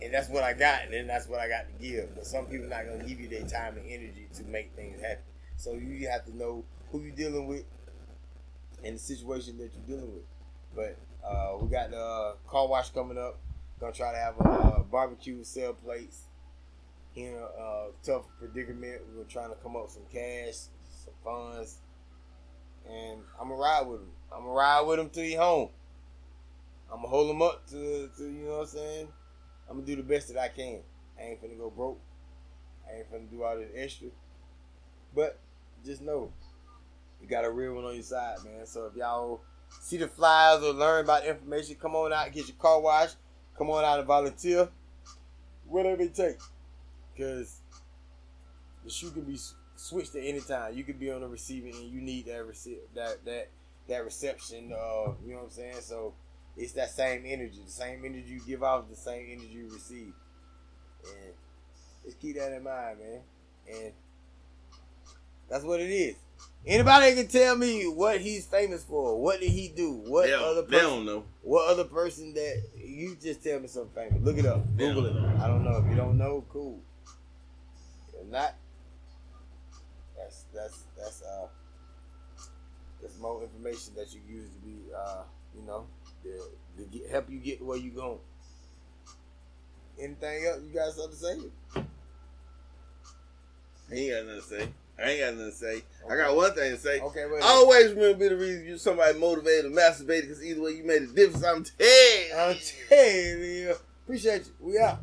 [SPEAKER 3] and that's what I got, and then that's what I got to give. But some people not gonna give you their time and energy to make things happen. So you have to know who you're dealing with, and the situation that you're dealing with. But uh, we got the uh, car wash coming up. Gonna try to have a uh, barbecue, sell plates. In a uh, tough predicament, we were trying to come up with some cash, some funds, and I'm gonna ride with him. I'm gonna ride with him till he home. I'm gonna hold him up to, to you know what I'm saying. I'm gonna do the best that I can. I ain't finna go broke. I ain't finna do all this extra. But just know, you got a real one on your side, man. So if y'all see the flyers or learn about information, come on out get your car washed. Come on out and volunteer. Whatever it takes. Because the shoe can be switched at any time. You could be on the receiving end. You need that rece- that that that reception. Uh, you know what I'm saying? So it's that same energy. The same energy you give off, the same energy you receive. And just keep that in mind, man. And that's what it is. Anybody can tell me what he's famous for? What did he do? What
[SPEAKER 2] they,
[SPEAKER 3] other
[SPEAKER 2] don't, they
[SPEAKER 3] person?
[SPEAKER 2] don't know.
[SPEAKER 3] What other person that you just tell me something famous? Look it up.
[SPEAKER 2] They
[SPEAKER 3] Google it.
[SPEAKER 2] know.
[SPEAKER 3] I don't know. If you don't know, cool. If not, that's that's that's uh that's more information that you use to be uh you know to, to get, help you get where you going. Anything else you got something to say?
[SPEAKER 2] I ain't got nothing to say. I ain't got nothing to say. I got one thing to say.
[SPEAKER 3] Okay, wait.
[SPEAKER 2] Always remember be the reason you somebody motivated or masturbated because either way you made a difference. I'm telling
[SPEAKER 3] I'm telling you. Appreciate you. We out.